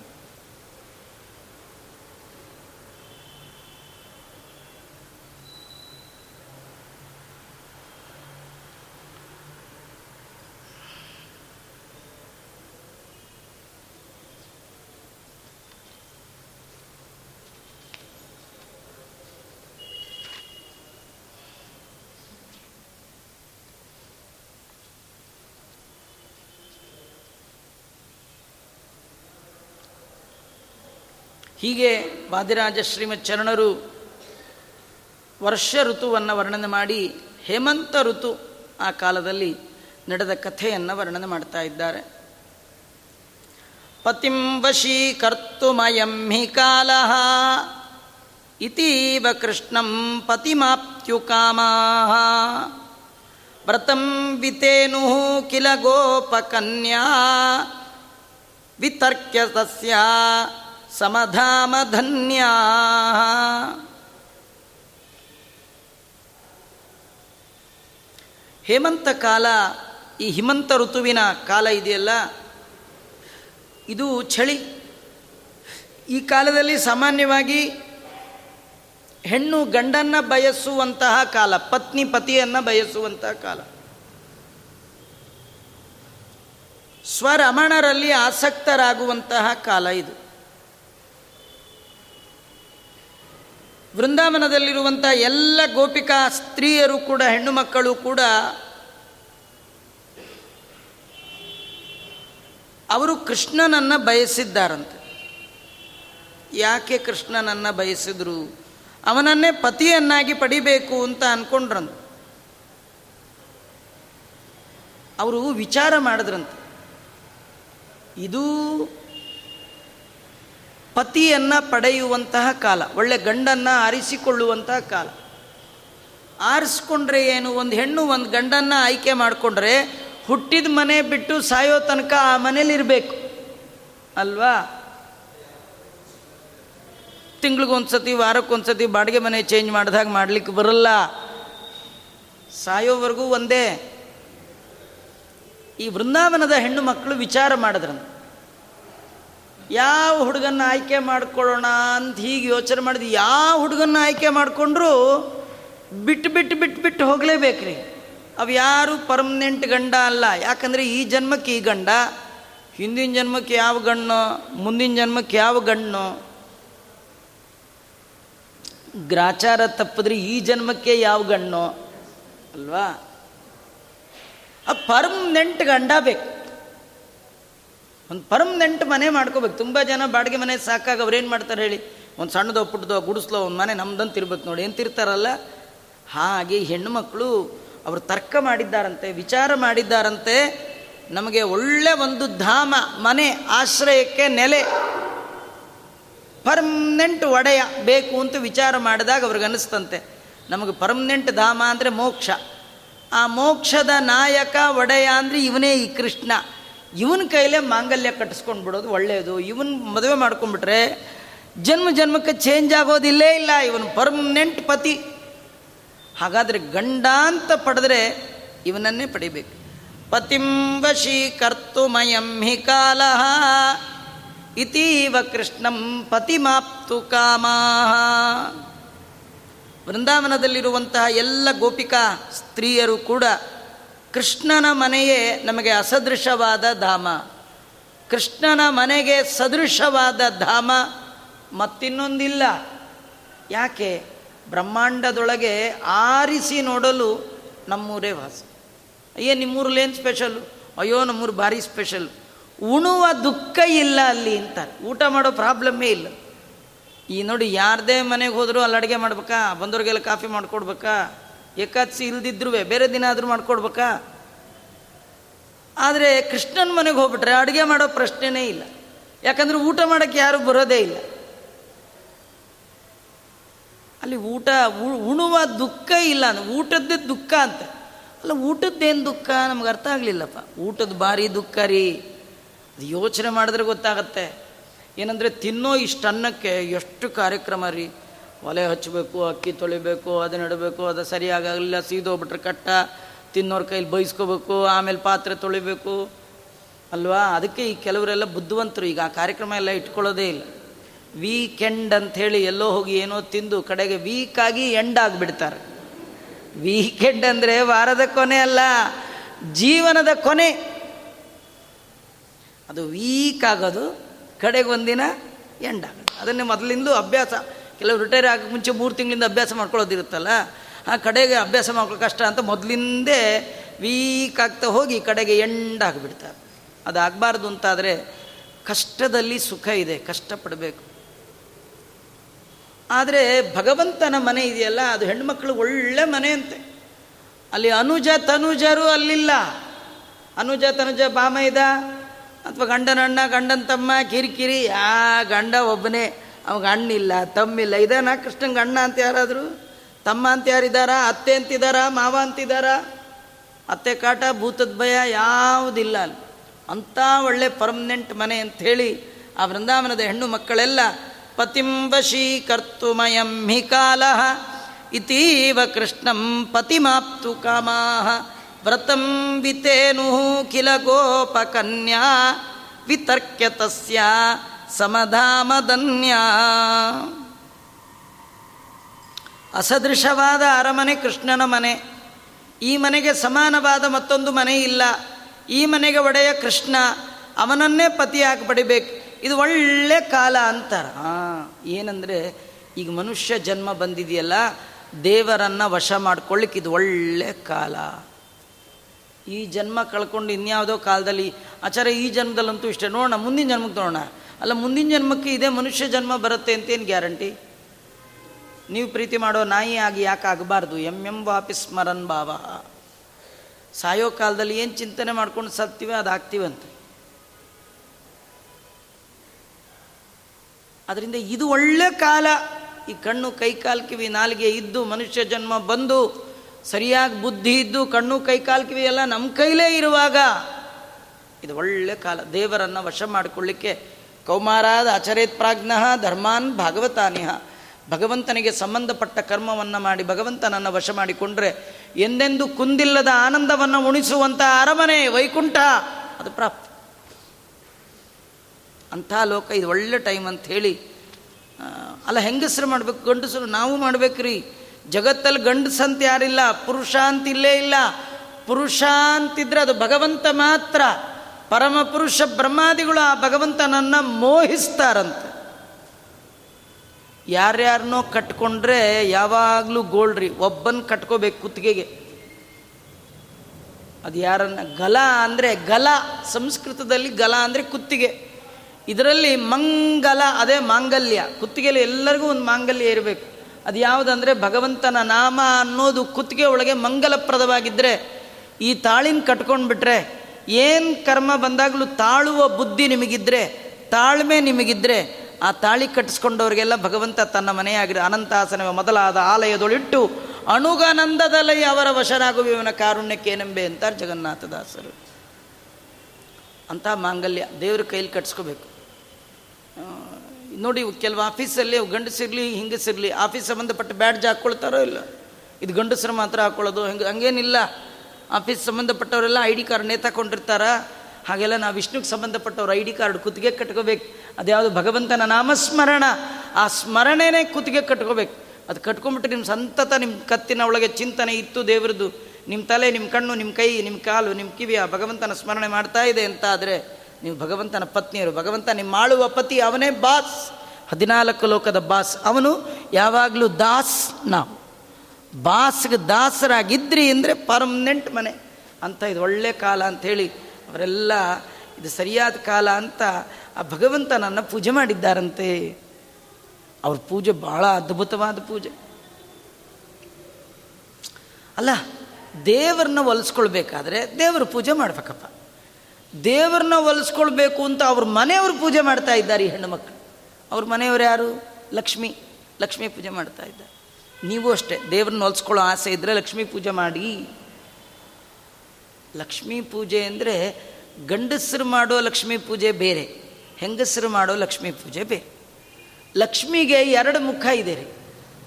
ಹೀಗೆ ವಾದಿರಾಜ ಶ್ರೀಮತ್ ಚರಣರು ವರ್ಷ ಋತುವನ್ನು ವರ್ಣನೆ ಮಾಡಿ ಹೇಮಂತ ಋತು ಆ ಕಾಲದಲ್ಲಿ ನಡೆದ ಕಥೆಯನ್ನು ವರ್ಣನೆ ಮಾಡ್ತಾ ಇದ್ದಾರೆ. ಪತಿಂ ವಶೀಕರ್ತುಮಯಂ ಹಿ ಕಾಲ ಇತೀವ ಕೃಷ್ಣಂ ಪತಿಮಾಪ್ತ್ಯುಕಾಮಾ ವ್ರತಂ ವಿತೇನು ಕಿಲ ಗೋಪಕನ್ಯಾ ವಿತರ್ಕ್ಯ ತಸ್ಯ ಸಮಧಾಮಧನ್ಯ. ಹೇಮಂತ ಕಾಲ, ಈ ಹಿಮಂತ ಋತುವಿನ ಕಾಲ ಇದೆಯಲ್ಲ? ಇದು ಚಳಿ. ಈ ಕಾಲದಲ್ಲಿ ಸಾಮಾನ್ಯವಾಗಿ ಹೆಣ್ಣು ಗಂಡನ್ನ ಬಯಸುವಂತಹ ಕಾಲ, ಪತ್ನಿ ಪತಿಯನ್ನು ಬಯಸುವಂತಹ ಕಾಲ. ಸ್ವರಮಣರಲ್ಲಿ ಆಸಕ್ತರಾಗುವಂತಹ ಕಾಲ ಇದು. ವೃಂದಾವನದಲ್ಲಿರುವಂಥ ಎಲ್ಲ ಗೋಪಿಕಾ ಸ್ತ್ರೀಯರು ಕೂಡ, ಹೆಣ್ಣು ಮಕ್ಕಳು ಕೂಡ ಅವರು ಕೃಷ್ಣನನ್ನು ಬಯಸಿದ್ದಾರಂತೆ. ಯಾಕೆ ಕೃಷ್ಣನನ್ನು ಬಯಸಿದ್ರು? ಅವನನ್ನೇ ಪತಿಯನ್ನಾಗಿ ಪಡಿಬೇಕು ಅಂತ ಅಂದ್ಕೊಂಡ್ರಂತೆ ಅವರು ವಿಚಾರ ಮಾಡಿದ್ರಂತೆ. ಇದು ಪತಿಯನ್ನು ಪಡೆಯುವಂತಹ ಕಾಲ, ಒಳ್ಳೆ ಗಂಡನ್ನು ಆರಿಸಿಕೊಳ್ಳುವಂತಹ ಕಾಲ. ಆರಿಸ್ಕೊಂಡ್ರೆ ಏನು? ಒಂದು ಹೆಣ್ಣು ಒಂದು ಗಂಡನ್ನು ಆಯ್ಕೆ ಮಾಡಿಕೊಂಡ್ರೆ ಹುಟ್ಟಿದ ಮನೆ ಬಿಟ್ಟು ಸಾಯೋ ತನಕ ಆ ಮನೇಲಿರಬೇಕು ಅಲ್ವಾ? ತಿಂಗಳಿಗೊಂದ್ಸತಿ ವಾರಕ್ಕೊಂದ್ಸತಿ ಬಾಡಿಗೆ ಮನೆ ಚೇಂಜ್ ಮಾಡಿದಾಗ ಮಾಡಲಿಕ್ಕೆ ಬರಲ್ಲ. ಸಾಯೋವರೆಗೂ ಒಂದೇ. ಈ ವೃಂದಾವನದ ಹೆಣ್ಣು ಮಕ್ಕಳು ವಿಚಾರ ಮಾಡಿದ್ರಂತ. ಯಾವ ಹುಡುಗನ್ನ ಆಯ್ಕೆ ಮಾಡ್ಕೊಳ್ಳೋಣ ಅಂತ ಹೀಗೆ ಯೋಚನೆ ಮಾಡಿದ್ವಿ ಯಾವ ಹುಡುಗನ್ನ ಆಯ್ಕೆ ಮಾಡಿಕೊಂಡ್ರು ಬಿಟ್ಟು ಬಿಟ್ಟು ಬಿಟ್ಟು ಬಿಟ್ಟು ಹೋಗಲೇಬೇಕ್ರಿ. ಅವು ಯಾರು ಪರ್ಮನೆಂಟ್ ಗಂಡ ಅಲ್ಲ. ಯಾಕಂದರೆ ಈ ಜನ್ಮಕ್ಕೆ ಈ ಗಂಡ, ಹಿಂದಿನ ಜನ್ಮಕ್ಕೆ ಯಾವ ಗಣ್ಣು, ಮುಂದಿನ ಜನ್ಮಕ್ಕೆ ಯಾವ ಗಣ್ಣು? ಗ್ರಾಚಾರ ತಪ್ಪಿದ್ರೆ ಈ ಜನ್ಮಕ್ಕೆ ಯಾವ ಗಣ್ಣು? ಅಲ್ವಾ? ಆ ಪರ್ಮನೆಂಟ್ ಗಂಡ ಬೇಕು. ಒಂದು ಪರ್ಮನೆಂಟ್ ಮನೆ ಮಾಡ್ಕೋಬೇಕು. ತುಂಬ ಜನ ಬಾಡಿಗೆ ಮನೆ ಸಾಕಾಗ ಅವ್ರೇನು ಮಾಡ್ತಾರೆ ಹೇಳಿ? ಒಂದು ಸಣ್ಣದೋ ಪುಟ್ಟದೋ ಗುಡಿಸ್ಲೋ ಒಂದು ಮನೆ ನಮ್ದಂತ ಇರ್ಬೇಕು ನೋಡಿ. ಎಂತಿರ್ತಾರಲ್ಲ ಹಾಗೆ ಹೆಣ್ಣು ಮಕ್ಕಳು ಅವರು ತರ್ಕ ಮಾಡಿದ್ದಾರಂತೆ, ವಿಚಾರ ಮಾಡಿದ್ದಾರಂತೆ. ನಮಗೆ ಒಳ್ಳೆ ಒಂದು ಧಾಮ, ಮನೆ, ಆಶ್ರಯಕ್ಕೆ ನೆಲೆ. ಪರ್ಮನೆಂಟ್ ಒಡೆಯ ಬೇಕು ಅಂತ ವಿಚಾರ ಮಾಡಿದಾಗ ಅವ್ರಿಗೆ ಅನಿಸ್ತಂತೆ. ನಮಗೆ ಪರ್ಮನೆಂಟ್ ಧಾಮ ಅಂದರೆ ಮೋಕ್ಷ. ಆ ಮೋಕ್ಷದ ನಾಯಕ ಒಡೆಯ ಅಂದರೆ ಇವನೇ ಈ ಕೃಷ್ಣ. ಇವನ ಕೈಲೇ ಮಾಂಗಲ್ಯ ಕಟ್ಟಿಸ್ಕೊಂಡು ಬಿಡೋದು ಒಳ್ಳೆಯದು ಇವನ್ ಮದುವೆ ಮಾಡ್ಕೊಂಡ್ಬಿಟ್ರೆ ಜನ್ಮ ಜನ್ಮಕ್ಕೆ ಚೇಂಜ್ ಆಗೋದಿಲ್ಲೇ ಇಲ್ಲ ಇವನು ಪರ್ಮನೆಂಟ್ ಪತಿ. ಹಾಗಾದರೆ ಗಂಡ ಅಂತ ಪಡೆದ್ರೆ ಇವನನ್ನೇ ಪಡಿಬೇಕು. ಪತಿಂ ಮಯಂ ಹಿ ಕಾಲ. ಇತೀವ ಕೃಷ್ಣಂ ಪತಿಮಾಪ್ತು ಕಾಮಾ ವೃಂದಾವನದಲ್ಲಿರುವಂತಹ ಎಲ್ಲ ಗೋಪಿಕಾ ಸ್ತ್ರೀಯರು ಕೂಡ ಕೃಷ್ಣನ ಮನೆಯೇ ನಮಗೆ ಅಸದೃಶವಾದ ಧಾಮ. ಕೃಷ್ಣನ ಮನೆಗೆ ಸದೃಶವಾದ ಧಾಮ ಮತ್ತಿನ್ನೊಂದಿಲ್ಲ. ಯಾಕೆ? ಬ್ರಹ್ಮಾಂಡದೊಳಗೆ ಆರಿಸಿ ನೋಡಲು ನಮ್ಮೂರೇ ವಾಸ. ಅಯ್ಯೋ, ನಿಮ್ಮೂರಲ್ಲಿ ಏನು ಸ್ಪೆಷಲು ಅಯ್ಯೋ, ನಮ್ಮೂರು ಭಾರಿ ಸ್ಪೆಷಲ್ ಉಣುವ ದುಃಖ ಇಲ್ಲ ಅಲ್ಲಿ ಅಂತಾರೆ. ಊಟ ಮಾಡೋ ಪ್ರಾಬ್ಲಮ್ಮೇ ಇಲ್ಲ. ಈ ನೋಡಿ ಯಾರದೇ ಮನೆಗೆ ಹೋದರೂ ಅಲ್ಲಿ ಅಡುಗೆ ಮಾಡ್ಬೇಕಾ? ಬಂದವ್ರಿಗೆಲ್ಲ ಕಾಫಿ ಮಾಡಿಕೊಡ್ಬೇಕಾ? ಏಕಾದಶಿ ಇಲ್ದಿದ್ರು ಬೇರೆ ದಿನ ಆದರೂ ಮಾಡ್ಕೊಡ್ಬೇಕಾ? ಆದರೆ ಕೃಷ್ಣನ ಮನೆಗೆ ಹೋಗ್ಬಿಟ್ರೆ ಅಡುಗೆ ಮಾಡೋ ಪ್ರಶ್ನೆನೇ ಇಲ್ಲ. ಯಾಕಂದ್ರೆ ಊಟ ಮಾಡೋಕ್ಕೆ ಯಾರು ಬರೋದೇ ಇಲ್ಲ. ಅಲ್ಲಿ ಊಟ ಉಣುವ ದುಃಖ ಇಲ್ಲ ಊಟದ್ದೇ ದುಃಖ ಅಂತ. ಅಲ್ಲ, ಊಟದ್ದೇನು ದುಃಖ? ನಮ್ಗೆ ಅರ್ಥ ಆಗಲಿಲ್ಲಪ್ಪ. ಊಟದ ಭಾರಿ ದುಃಖ ರೀ. ಅದು ಯೋಚನೆ ಮಾಡಿದ್ರೆ ಗೊತ್ತಾಗತ್ತೆ. ಏನಂದರೆ ತಿನ್ನೋ ಇಷ್ಟು ಅನ್ನಕ್ಕೆ ಎಷ್ಟು ಕಾರ್ಯಕ್ರಮ ರೀ. ಒಲೆ ಹಚ್ಚಬೇಕು, ಅಕ್ಕಿ ತೊಳಿಬೇಕು ಅದನ್ನ ಇಡಬೇಕು ಅದು ಸರಿಯಾಗಲಿಲ್ಲ ಸೀದೋಗ್ಬಿಟ್ರೆ ಕಟ್ಟ, ತಿನ್ನೋರ ಕೈಲಿ ಬೈಸ್ಕೋಬೇಕು, ಆಮೇಲೆ ಪಾತ್ರೆ ತೊಳಿಬೇಕು. ಅಲ್ವಾ? ಅದಕ್ಕೆ ಈ ಕೆಲವರೆಲ್ಲ ಬುದ್ಧಿವಂತರು. ಈಗ ಆ ಕಾರ್ಯಕ್ರಮ ಎಲ್ಲ ಇಟ್ಕೊಳ್ಳೋದೇ ಇಲ್ಲ. ವೀಕೆಂಡ್ ಅಂಥೇಳಿ ಎಲ್ಲೋ ಹೋಗಿ ಏನೋ ತಿಂದು ಕಡೆಗೆ ವೀಕಾಗಿ ಎಂಡ್ ಆಗಿಬಿಡ್ತಾರೆ. ವೀಕೆಂಡ್ ಅಂದರೆ ವಾರದ ಕೊನೆ ಅಲ್ಲ, ಜೀವನದ ಕೊನೆ. ಅದು ವೀಕ್ ಆಗೋದು ಕಡೆಗೆ ಒಂದಿನ ಎಂಡ್ ಆಗೋದು. ಅದನ್ನೇ ಮೊದಲಿಂದ ಅಭ್ಯಾಸ. ಕೆಲವು ರಿಟೈರ್ ಆಗೋಕ್ಕೆ ಮುಂಚೆ ಮೂರು ತಿಂಗಳಿಂದ ಅಭ್ಯಾಸ ಮಾಡ್ಕೊಳ್ಳೋದಿರುತ್ತಲ್ಲ, ಆ ಕಡೆಗೆ ಅಭ್ಯಾಸ ಮಾಡ್ಕೊಳ್ಳೋ ಕಷ್ಟ ಅಂತ ಮೊದಲಿಂದೇ ವೀಕ್ ಆಗ್ತಾ ಹೋಗಿ ಕಡೆಗೆ ಎಂಡ್ ಆಗಿಬಿಡ್ತಾರೆ. ಅದಾಗಬಾರ್ದು ಅಂತಾದರೆ ಕಷ್ಟದಲ್ಲಿ ಸುಖ ಇದೆ, ಕಷ್ಟಪಡಬೇಕು. ಆದರೆ ಭಗವಂತನ ಮನೆ ಇದೆಯಲ್ಲ, ಅದು ಹೆಣ್ಮಕ್ಳು ಒಳ್ಳೆ ಮನೆ ಅಂತೆ ಅಲ್ಲಿ ಅನುಜ ತನುಜರು ಅಲ್ಲಿಲ್ಲ. ಅನುಜ ತನುಜ ಬಾಮೈದ ಅಥವಾ ಗಂಡನಣ್ಣ, ಗಂಡನ ತಮ್ಮ, ಕಿರಿಕಿರಿ, ಆ ಗಂಡ ಒಬ್ಬನೇ. ಅವಾಗ ಅಣ್ಣಿಲ್ಲ, ತಮ್ಮಿಲ್ಲ. ಇದಾನ ಕೃಷ್ಣಂಗೆ ಅಣ್ಣ ಅಂತ ಯಾರಾದರೂ? ತಮ್ಮ ಅಂತ ಯಾರಿದ್ದಾರಾ? ಅತ್ತೆ ಅಂತಿದ್ದಾರಾ? ಮಾವ ಅಂತಿದ್ದಾರಾ? ಅತ್ತೆ ಕಾಟ, ಭೂತದ ಭಯ ಯಾವುದಿಲ್ಲ ಅಲ್ಲಿ. ಅಂಥ ಒಳ್ಳೆ ಪರ್ಮನೆಂಟ್ ಮನೆ ಅಂಥೇಳಿ ಆ ವೃಂದಾವನದ ಹೆಣ್ಣು ಮಕ್ಕಳೆಲ್ಲ ಪತಿಂಬಶೀಕರ್ತುಮಯಂ ಹಿ ಕಾಲ, ಇತೀವ ಕೃಷ್ಣಂ ಪತಿಮಾಪ್ತು ಕಾಮಾ, ವ್ರತಂ ವಿತೇನು ಕಿಲ ಗೋಪಕನ್ಯಾ ವಿತರ್ಕ್ಯ ತಸ್ಯ ಸಮಧಾಮದನ್ಯ ಅಸದೃಶವಾದ ಅರಮನೆ ಕೃಷ್ಣನ ಮನೆ. ಈ ಮನೆಗೆ ಸಮಾನವಾದ ಮತ್ತೊಂದು ಮನೆ ಇಲ್ಲ. ಈ ಮನೆಗೆ ಒಡೆಯ ಕೃಷ್ಣ. ಅವನನ್ನೇ ಪತಿಯಾಗಿ ಪಡಿಬೇಕು ಇದು ಒಳ್ಳೆ ಕಾಲ ಅಂತಾರ. ಹಾಂ ಏನಂದರೆ, ಈಗ ಮನುಷ್ಯ ಜನ್ಮ ಬಂದಿದೆಯಲ್ಲ, ದೇವರನ್ನು ವಶ ಮಾಡ್ಕೊಳ್ಳಿಕ್ಕೆ ಇದು ಒಳ್ಳೆ ಕಾಲ. ಈ ಜನ್ಮ ಕಳ್ಕೊಂಡು ಇನ್ಯಾವುದೋ ಕಾಲದಲ್ಲಿ ಆಚಾರ ಈ ಜನ್ಮದಲ್ಲಂತೂ ಇಷ್ಟೇ. ನೋಡೋಣ, ಮುಂದಿನ ಜನ್ಮಕ್ಕೆ ನೋಡೋಣ. ಅಲ್ಲ, ಮುಂದಿನ ಜನ್ಮಕ್ಕೆ ಇದೇ ಮನುಷ್ಯ ಜನ್ಮ ಬರುತ್ತೆ ಅಂತೇನು ಗ್ಯಾರಂಟಿ? ನೀವು ಪ್ರೀತಿ ಮಾಡೋ ನಾಯಿ ಆಗಿ ಯಾಕೆ ಆಗಬಾರ್ದು? ಎಂ ಎಂ ವಾಪಿ ಸ್ಮರನ್ ಭಾವ. ಸಾಯೋ ಕಾಲದಲ್ಲಿ ಏನು ಚಿಂತನೆ ಮಾಡ್ಕೊಂಡು ಸತ್ತೀವಿ, ಅದು ಆಗ್ತೀವಂತೆ. ಅದರಿಂದ ಇದು ಒಳ್ಳೆ ಕಾಲ. ಈ ಕಣ್ಣು ಕೈ ಕಾಲು ಕಿವಿ ನಾಲಿಗೆ ಇದ್ದು ಮನುಷ್ಯ ಜನ್ಮ ಬಂದು ಸರಿಯಾಗಿ ಬುದ್ಧಿ ಇದ್ದು ಕಣ್ಣು ಕೈ ಕಾಲು ಕಿವಿ ಎಲ್ಲ ನಮ್ಮ ಕೈಲೇ ಇರುವಾಗ ಇದು ಒಳ್ಳೆ ಕಾಲ. ದೇವರನ್ನು ವಶ ಮಾಡಿಕೊಳ್ಳಿಕ್ಕೆ ಕೌಮಾರಾದ ಆಚರೇತ್ ಪ್ರಾಜ್ಞ ಧರ್ಮಾನ್ ಭಾಗವತಾನಿಹ. ಭಗವಂತನಿಗೆ ಸಂಬಂಧಪಟ್ಟ ಕರ್ಮವನ್ನು ಮಾಡಿ ಭಗವಂತನನ್ನು ವಶ ಮಾಡಿಕೊಂಡ್ರೆ ಎಂದೆಂದು ಕುಂದಿಲ್ಲದ ಆನಂದವನ್ನು ಉಣಿಸುವಂಥ ಅರಮನೆ ವೈಕುಂಠ, ಅದು ಪ್ರಾಪ್ತ. ಅಂಥ ಲೋಕ ಇದು ಒಳ್ಳೆ ಟೈಮ್ ಅಂತ ಹೇಳಿ ಅಲ್ಲ ಹೆಂಗಸರು ಮಾಡಬೇಕು, ಗಂಡಸರು ನಾವು ಮಾಡ್ಬೇಕ್ರಿ. ಜಗತ್ತಲ್ಲಿ ಗಂಡಸಂತ ಯಾರಿಲ್ಲ ಪುರುಷ ಅಂತಿಲ್ಲೇ ಇಲ್ಲ. ಪುರುಷ ಅಂತಿದ್ರೆ ಅದು ಭಗವಂತ ಮಾತ್ರ. ಪರಮ ಪುರುಷ ಬ್ರಹ್ಮಾದಿಗಳು ಆ ಭಗವಂತನನ್ನು ಮೋಹಿಸ್ತಾರಂತೆ. ಯಾರ್ಯಾರನ್ನೋ ಕಟ್ಕೊಂಡ್ರೆ ಯಾವಾಗಲೂ ಗೋಳ್ರಿ ಒಬ್ಬನ ಕಟ್ಕೋಬೇಕು ಕುತ್ತಿಗೆಗೆ. ಅದು ಯಾರನ್ನ, ಗಲ ಅಂದರೆ ಗಲ, ಸಂಸ್ಕೃತದಲ್ಲಿ ಗಲ ಅಂದರೆ ಕುತ್ತಿಗೆ. ಇದರಲ್ಲಿ ಮಂಗಲ, ಅದೇ ಮಾಂಗಲ್ಯ ಕುತ್ತಿಗೆಯಲ್ಲಿ ಎಲ್ಲರಿಗೂ ಒಂದು ಮಾಂಗಲ್ಯ ಇರಬೇಕು. ಅದು ಯಾವುದಂದರೆ ಭಗವಂತನ ನಾಮ ಅನ್ನೋದು ಕುತ್ತಿಗೆ ಒಳಗೆ ಮಂಗಲಪ್ರದವಾಗಿದ್ದರೆ ಈ ತಾಳಿನ ಕಟ್ಕೊಂಡ್ಬಿಟ್ರೆ ಏನು ಕರ್ಮ ಬಂದಾಗಲೂ ತಾಳುವ ಬುದ್ಧಿ ನಿಮಗಿದ್ರೆ, ತಾಳ್ಮೆ ನಿಮಗಿದ್ರೆ, ಆ ತಾಳಿ ಕಟ್ಟಿಸ್ಕೊಂಡವರಿಗೆಲ್ಲ ಭಗವಂತ ತನ್ನ ಮನೆಯಾಗಿರೋ ಅನಂತಾಸನ ಮೊದಲಾದ ಆಲಯದೊಳಿಟ್ಟು ಅಣುಗಾನಂದದಲ್ಲಿ ಅವರ ವಶನಾಗುವವನ ಕಾರುಣ್ಯಕ್ಕೇನೆಂಬೆ ಅಂತಾರೆ ಜಗನ್ನಾಥದಾಸರು. ಅಂಥ ಮಾಂಗಲ್ಯ, ದೇವ್ರ ಕೈಲಿ ಕಟ್ಸ್ಕೋಬೇಕು ನೋಡಿ, ಕೆಲವು ಆಫೀಸಲ್ಲಿ ಗಂಡಸಿರಲಿ, ಹಿಂಗಸಿರಲಿ, ಆಫೀಸ್ ಸಂಬಂಧಪಟ್ಟ ಬ್ಯಾಡ್ಜ್ ಹಾಕ್ಕೊಳ್ತಾರೋ ಇಲ್ಲ? ಇದು ಗಂಡಸರು ಮಾತ್ರ ಹಾಕ್ಕೊಳ್ಳೋದು ಹಂಗೆ ಹಂಗೇನಿಲ್ಲ. ಆಫೀಸ್ ಸಂಬಂಧಪಟ್ಟವರೆಲ್ಲ ಐ ಡಿ ಕಾರ್ಡ್ ನೇತಾಕೊಂಡಿರ್ತಾರೆ ಹಾಗೆಲ್ಲ ನಾವು ವಿಷ್ಣುಗೆ ಸಂಬಂಧಪಟ್ಟವ್ರು ಐ ಡಿ ಕಾರ್ಡ್ ಕುತ್ತಿಗೆ ಕಟ್ಕೋಬೇಕು. ಅದ್ಯಾವುದು ಭಗವಂತನ ನಾಮಸ್ಮರಣ, ಆ ಸ್ಮರಣೆನೇ ಕುತ್ತಿಗೆ ಕಟ್ಕೋಬೇಕು. ಅದು ಕಟ್ಕೊಂಡ್ಬಿಟ್ಟು ನಿಮ್ಮ ಸಂತತ ನಿಮ್ಮ ಕತ್ತಿನ ಒಳಗೆ ಚಿಂತನೆ ಇತ್ತು ದೇವರದು ನಿಮ್ಮ ತಲೆ ನಿಮ್ಮ ಕಣ್ಣು ನಿಮ್ಮ ಕೈ ನಿಮ್ಮ ಕಾಲು ನಿಮ್ಮ ಕಿವಿ, ಆ ಭಗವಂತನ ಸ್ಮರಣೆ ಮಾಡ್ತಾ ಇದೆ ಅಂತ ಆದರೆ ನೀವು ಭಗವಂತನ ಪತ್ನಿಯರು. ಭಗವಂತ ನಿಮ್ಮ ಆಳುವ ಪತಿ ಅವನೇ ಬಾಸ್. ಹದಿನಾಲ್ಕು ಲೋಕದ ಬಾಸ್. ಅವನು ಯಾವಾಗಲೂ ದಾಸ್ ನಾವು. ಬಾಸ್ಗೆ ದಾಸರಾಗಿದ್ರಿ ಅಂದರೆ ಪರ್ಮನೆಂಟ್ ಮನೆ ಅಂತ ಇದು ಒಳ್ಳೆ ಕಾಲ ಅಂಥೇಳಿ ಅವರೆಲ್ಲ ಇದು ಸರಿಯಾದ ಕಾಲ ಅಂತ ಆ ಭಗವಂತ ನನ್ನ ಪೂಜೆ ಮಾಡಿದ್ದಾರಂತೆ. ಅವ್ರ ಪೂಜೆ ಬಹಳ ಅದ್ಭುತವಾದ ಪೂಜೆ. ಅಲ್ಲ, ದೇವ್ರನ್ನ ಒಲಿಸ್ಕೊಳ್ಬೇಕಾದ್ರೆ ದೇವರು ಪೂಜೆ ಮಾಡ್ಬೇಕಪ್ಪ. ದೇವ್ರನ್ನ ಒಲಿಸ್ಕೊಳ್ಬೇಕು ಅಂತ ಅವ್ರ ಮನೆಯವರು ಪೂಜೆ ಮಾಡ್ತಾ ಇದ್ದಾರೆ ಈ ಹೆಣ್ಣು ಮಕ್ಕಳು. ಅವ್ರ ಮನೆಯವರು ಯಾರು? ಲಕ್ಷ್ಮಿ. ಲಕ್ಷ್ಮಿ ಪೂಜೆ ಮಾಡ್ತಾ ಇದ್ದಾರೆ. ನೀವು ಅಷ್ಟೇ. ದೇವ್ರನ್ನ ಹೊಲಿಸ್ಕೊಳ್ಳೋ ಆಸೆ ಇದ್ದರೆ ಲಕ್ಷ್ಮೀ ಪೂಜೆ ಮಾಡಿ. ಲಕ್ಷ್ಮೀ ಪೂಜೆ ಅಂದರೆ ಗಂಡಸರು ಮಾಡೋ ಲಕ್ಷ್ಮೀ ಪೂಜೆ ಬೇರೆ, ಹೆಂಗಸರು ಮಾಡೋ ಲಕ್ಷ್ಮೀ ಪೂಜೆ ಬೇರೆ. ಲಕ್ಷ್ಮಿಗೆ ಎರಡು ಮುಖ ಇದೆ ರೀ.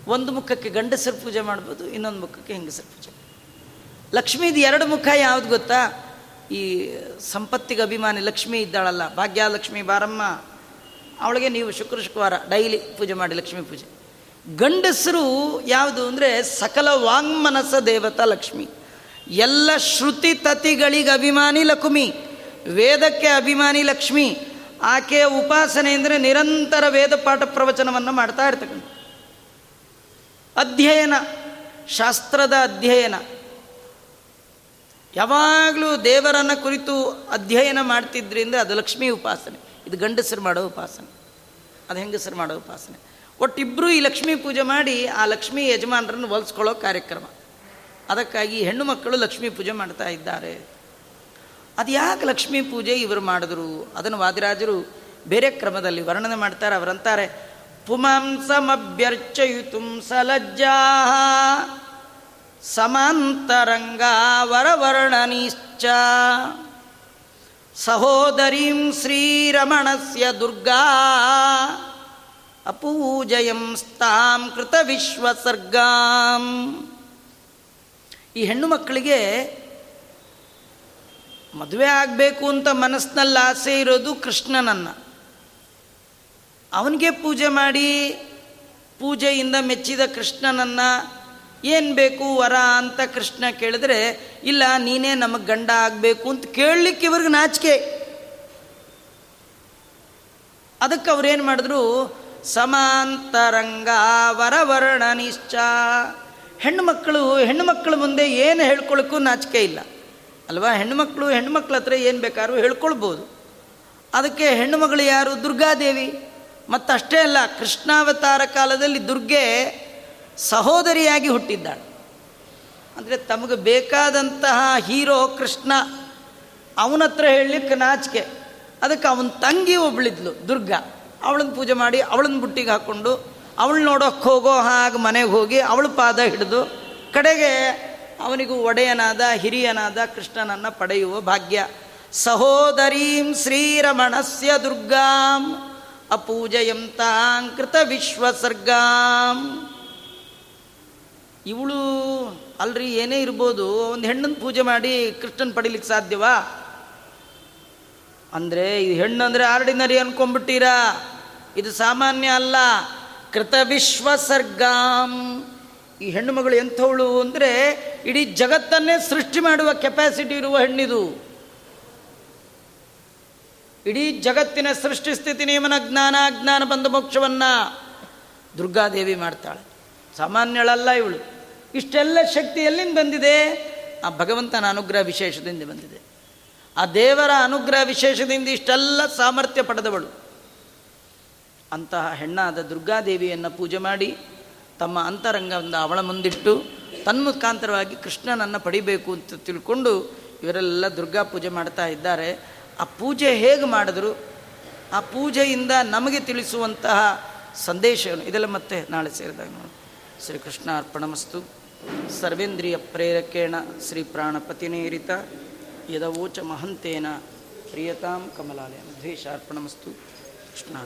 ಒಂದು ಮುಖಕ್ಕೆ ಗಂಡಸರು ಪೂಜೆ ಮಾಡ್ಬೋದು, ಇನ್ನೊಂದು ಮುಖಕ್ಕೆ ಹೆಂಗಸರು ಪೂಜೆ. ಲಕ್ಷ್ಮೀದು ಎರಡು ಮುಖ ಯಾವ್ದು ಗೊತ್ತಾ? ಈ ಸಂಪತ್ತಿಗೆ ಅಭಿಮಾನಿ ಲಕ್ಷ್ಮಿ ಇದ್ದಾಳಲ್ಲ, ಭಾಗ್ಯಲಕ್ಷ್ಮಿ ಬಾರಮ್ಮ, ಅವಳಿಗೆ ನೀವು ಶುಕ್ರ ಶುಕ್ರವಾರ ಡೈಲಿ ಪೂಜೆ ಮಾಡಿ ಲಕ್ಷ್ಮೀ ಪೂಜೆ. ಗಂಡಸರು ಯಾವುದು ಅಂದರೆ ಸಕಲ ವಾಂಗ್ಮನಸ ದೇವತಾ ಲಕ್ಷ್ಮಿ. ಎಲ್ಲ ಶ್ರುತಿ ತತಿಗಳಿಗೆ ಅಭಿಮಾನಿ ಲಕ್ಷ್ಮಿ ವೇದಕ್ಕೆ ಅಭಿಮಾನಿ ಲಕ್ಷ್ಮಿ ಆಕೆಯ ಉಪಾಸನೆ ಅಂದರೆ ನಿರಂತರ ವೇದ ಪಾಠ ಪ್ರವಚನವನ್ನು ಮಾಡ್ತಾ ಇರ್ತಕ್ಕಂಥ ಅಧ್ಯಯನ, ಶಾಸ್ತ್ರದ ಅಧ್ಯಯನ. ಯಾವಾಗಲೂ ದೇವರನ್ನ ಕುರಿತು ಅಧ್ಯಯನ ಮಾಡ್ತಿದ್ರಿಂದ ಅದು ಲಕ್ಷ್ಮೀ ಉಪಾಸನೆ, ಇದು ಗಂಡಸರು ಮಾಡೋ ಉಪಾಸನೆ, ಅದು ಹೆಂಗಸರು ಮಾಡೋ ಉಪಾಸನೆ. ಒಟ್ಟಿಬ್ಬರು ಈ ಲಕ್ಷ್ಮೀ ಪೂಜೆ ಮಾಡಿ ಆ ಲಕ್ಷ್ಮೀ ಯಜಮಾನರನ್ನು ಒಲಿಸ್ಕೊಳ್ಳೋ ಕಾರ್ಯಕ್ರಮ. ಅದಕ್ಕಾಗಿ ಹೆಣ್ಣು ಮಕ್ಕಳು ಲಕ್ಷ್ಮೀ ಪೂಜೆ ಮಾಡ್ತಾ ಇದ್ದಾರೆ. ಅದು ಯಾಕೆ ಲಕ್ಷ್ಮೀ ಪೂಜೆ ಇವರು ಮಾಡಿದ್ರು? ಅದನ್ನು ವಾದಿರಾಜರು ಬೇರೆ ಕ್ರಮದಲ್ಲಿ ವರ್ಣನೆ ಮಾಡ್ತಾರೆ. ಅವರಂತಾರೆ ಪುಮಾಂಸಮಭ್ಯರ್ಚಯಿತು ಸಲಜ್ಜಾ ಸಮಾಂತರಂಗ ವರವರ್ಣನಿಶ್ಚ, ಸಹೋದರೀಂ ಶ್ರೀರಮಣಸ್ಯ ದುರ್ಗಾ ಅಪೂಜಯಂ ಸ್ತಾಂ ಕೃತ ವಿಶ್ವಸರ್ಗಾಂ. ಈ ಹೆಣ್ಣು ಮಕ್ಕಳಿಗೆ ಮದುವೆ ಆಗಬೇಕು ಅಂತ ಮನಸ್ಸಿನಲ್ಲಿ ಆಸೆ ಇರೋದು ಕೃಷ್ಣನನ್ನು. ಅವನಿಗೆ ಪೂಜೆ ಮಾಡಿ ಪೂಜೆಯಿಂದ ಮೆಚ್ಚಿದ ಕೃಷ್ಣನನ್ನು ಏನು ಬೇಕು ವರ ಅಂತ ಕೃಷ್ಣ ಕೇಳಿದ್ರೆ, ಇಲ್ಲ, ನೀನೇ ನಮಗೆ ಗಂಡ ಆಗಬೇಕು ಅಂತ ಕೇಳಲಿಕ್ಕೆ ಇವ್ರಿಗೆ ನಾಚಿಕೆ. ಅದಕ್ಕೆ ಅವ್ರೇನು ಮಾಡಿದ್ರು ಸಮಾಂತರಂಗ ವರವರ್ಣ ನಿಶ್ಚ ಮಕ್ಕಳು ಹೆಣ್ಣುಮಕ್ಕಳ ಮುಂದೆ ಏನು ಹೇಳ್ಕೊಳ್ಳೋಕ್ಕೂ ನಾಚಿಕೆ ಇಲ್ಲ. ಅಲ್ವಾ? ಹೆಣ್ಣುಮಕ್ಕಳು, ಹೆಣ್ಣುಮಕ್ಳ ಹತ್ರ ಏನು ಬೇಕಾದ್ರೂ ಹೇಳ್ಕೊಳ್ಬೋದು. ಅದಕ್ಕೆ ಹೆಣ್ಣುಮಗಳು ಯಾರು? ದುರ್ಗಾದೇವಿ. ಮತ್ತಷ್ಟೇ ಅಲ್ಲ, ಕೃಷ್ಣಾವತಾರ ಕಾಲದಲ್ಲಿ ದುರ್ಗೆ ಸಹೋದರಿಯಾಗಿ ಹುಟ್ಟಿದ್ದಾಳೆ. ಅಂದರೆ ತಮಗೆ ಬೇಕಾದಂತಹ ಹೀರೋ ಕೃಷ್ಣ, ಅವನತ್ರ ಹೇಳಲಿಕ್ಕೆ ನಾಚಿಕೆ. ಅದಕ್ಕೆ ಅವನ ತಂಗಿ ಒಬ್ಬಳಿದ್ಲು ದುರ್ಗಾ. ಅವಳನ್ನ ಪೂಜೆ ಮಾಡಿ ಅವಳನ್ನ ಬುಟ್ಟಿಗೆ ಹಾಕ್ಕೊಂಡು ಅವಳು ನೋಡೋಕ್ಕೆ ಹೋಗೋ ಹಾಗೆ ಮನೆಗೆ ಹೋಗಿ ಅವಳ ಪಾದ ಹಿಡಿದು ಕಡೆಗೆ ಅವನಿಗೂ ಒಡೆಯನಾದ, ಹಿರಿಯನಾದ ಕೃಷ್ಣನನ್ನು ಪಡೆಯುವ ಭಾಗ್ಯ. ಸಹೋದರೀಂ ಶ್ರೀರಮಣಸ್ಯ ದುರ್ಗಾಂ ಅಪೂಜಯಂತಾಂ ಕೃತ ವಿಶ್ವಸರ್ಗಾಂ. ಇವಳು ಅಲ್ರಿ ಏನೇ ಇರ್ಬೋದು, ಒಂದು ಹೆಣ್ಣನ್ನು ಪೂಜೆ ಮಾಡಿ ಕೃಷ್ಣನ್ ಪಡಿಲಿಕ್ಕೆ ಸಾಧ್ಯವಾ? ಅಂದರೆ ಇದು ಹೆಣ್ಣು ಅಂದರೆ ಆರ್ಡಿನರಿ ಅನ್ಕೊಂಡ್ಬಿಟ್ಟಿರಾ? ಇದು ಸಾಮಾನ್ಯ ಅಲ್ಲ. ಕೃತ ವಿಶ್ವಸರ್ಗಾಂ. ಈ ಹೆಣ್ಣು ಮಗಳು ಎಂಥವಳು ಅಂದರೆ ಇಡೀ ಜಗತ್ತನ್ನೇ ಸೃಷ್ಟಿ ಮಾಡುವ ಕೆಪಾಸಿಟಿ ಇರುವ ಹೆಣ್ಣಿದು. ಇಡೀ ಜಗತ್ತಿನ ಸೃಷ್ಟಿ ಸ್ಥಿತಿ ನಿಯಮನ ಜ್ಞಾನ, ಅಜ್ಞಾನ ಬಂದ ಮೋಕ್ಷವನ್ನು ದುರ್ಗಾದೇವಿ ಮಾಡ್ತಾಳೆ. ಸಾಮಾನ್ಯಳಲ್ಲ ಇವಳು. ಇಷ್ಟೆಲ್ಲ ಶಕ್ತಿ ಎಲ್ಲಿಂದ ಬಂದಿದೆ? ಆ ಭಗವಂತನ ಅನುಗ್ರಹ ವಿಶೇಷದಿಂದ ಬಂದಿದೆ. ಆ ದೇವರ ಅನುಗ್ರಹ ವಿಶೇಷದಿಂದ ಇಷ್ಟೆಲ್ಲ ಸಾಮರ್ಥ್ಯ ಪಡೆದವಳು. ಅಂತಹ ಹೆಣ್ಣಾದ ದುರ್ಗಾದೇವಿಯನ್ನು ಪೂಜೆ ಮಾಡಿ ತಮ್ಮ ಅಂತರಂಗವನ್ನು ಅವಳ ಮುಂದಿಟ್ಟು ತನ್ಮುಖಾಂತರವಾಗಿ ಕೃಷ್ಣನನ್ನು ಪಡಿಬೇಕು ಅಂತ ತಿಳ್ಕೊಂಡು ಇವರೆಲ್ಲ ದುರ್ಗಾ ಪೂಜೆ ಮಾಡ್ತಾ ಇದ್ದಾರೆ. ಆ ಪೂಜೆ ಹೇಗೆ ಮಾಡಿದ್ರು? ಆ ಪೂಜೆಯಿಂದ ನಮಗೆ ತಿಳಿಸುವಂತಹ ಸಂದೇಶವನ್ನು ಇದೆಲ್ಲ ಮತ್ತೆ ನಾಳೆ ಸೇರಿದಾಗ ನೋಡಿ ಶ್ರೀಕೃಷ್ಣ ಅರ್ಪಣಮಸ್ತು. ಸರ್ವೇಂದ್ರಿಯ ಪ್ರೇರಕೇಣ ಶ್ರೀ ಪ್ರಾಣಪತಿನೇರಿತ ಯದವೋಚ ಮಹಂತೇನ. ಪ್ರಿಯತಾಂ ಕಮಲಾಲಯ. ದ್ವೇಷಾರ್ಪಣಮಸ್ತು ಕೃಷ್ಣ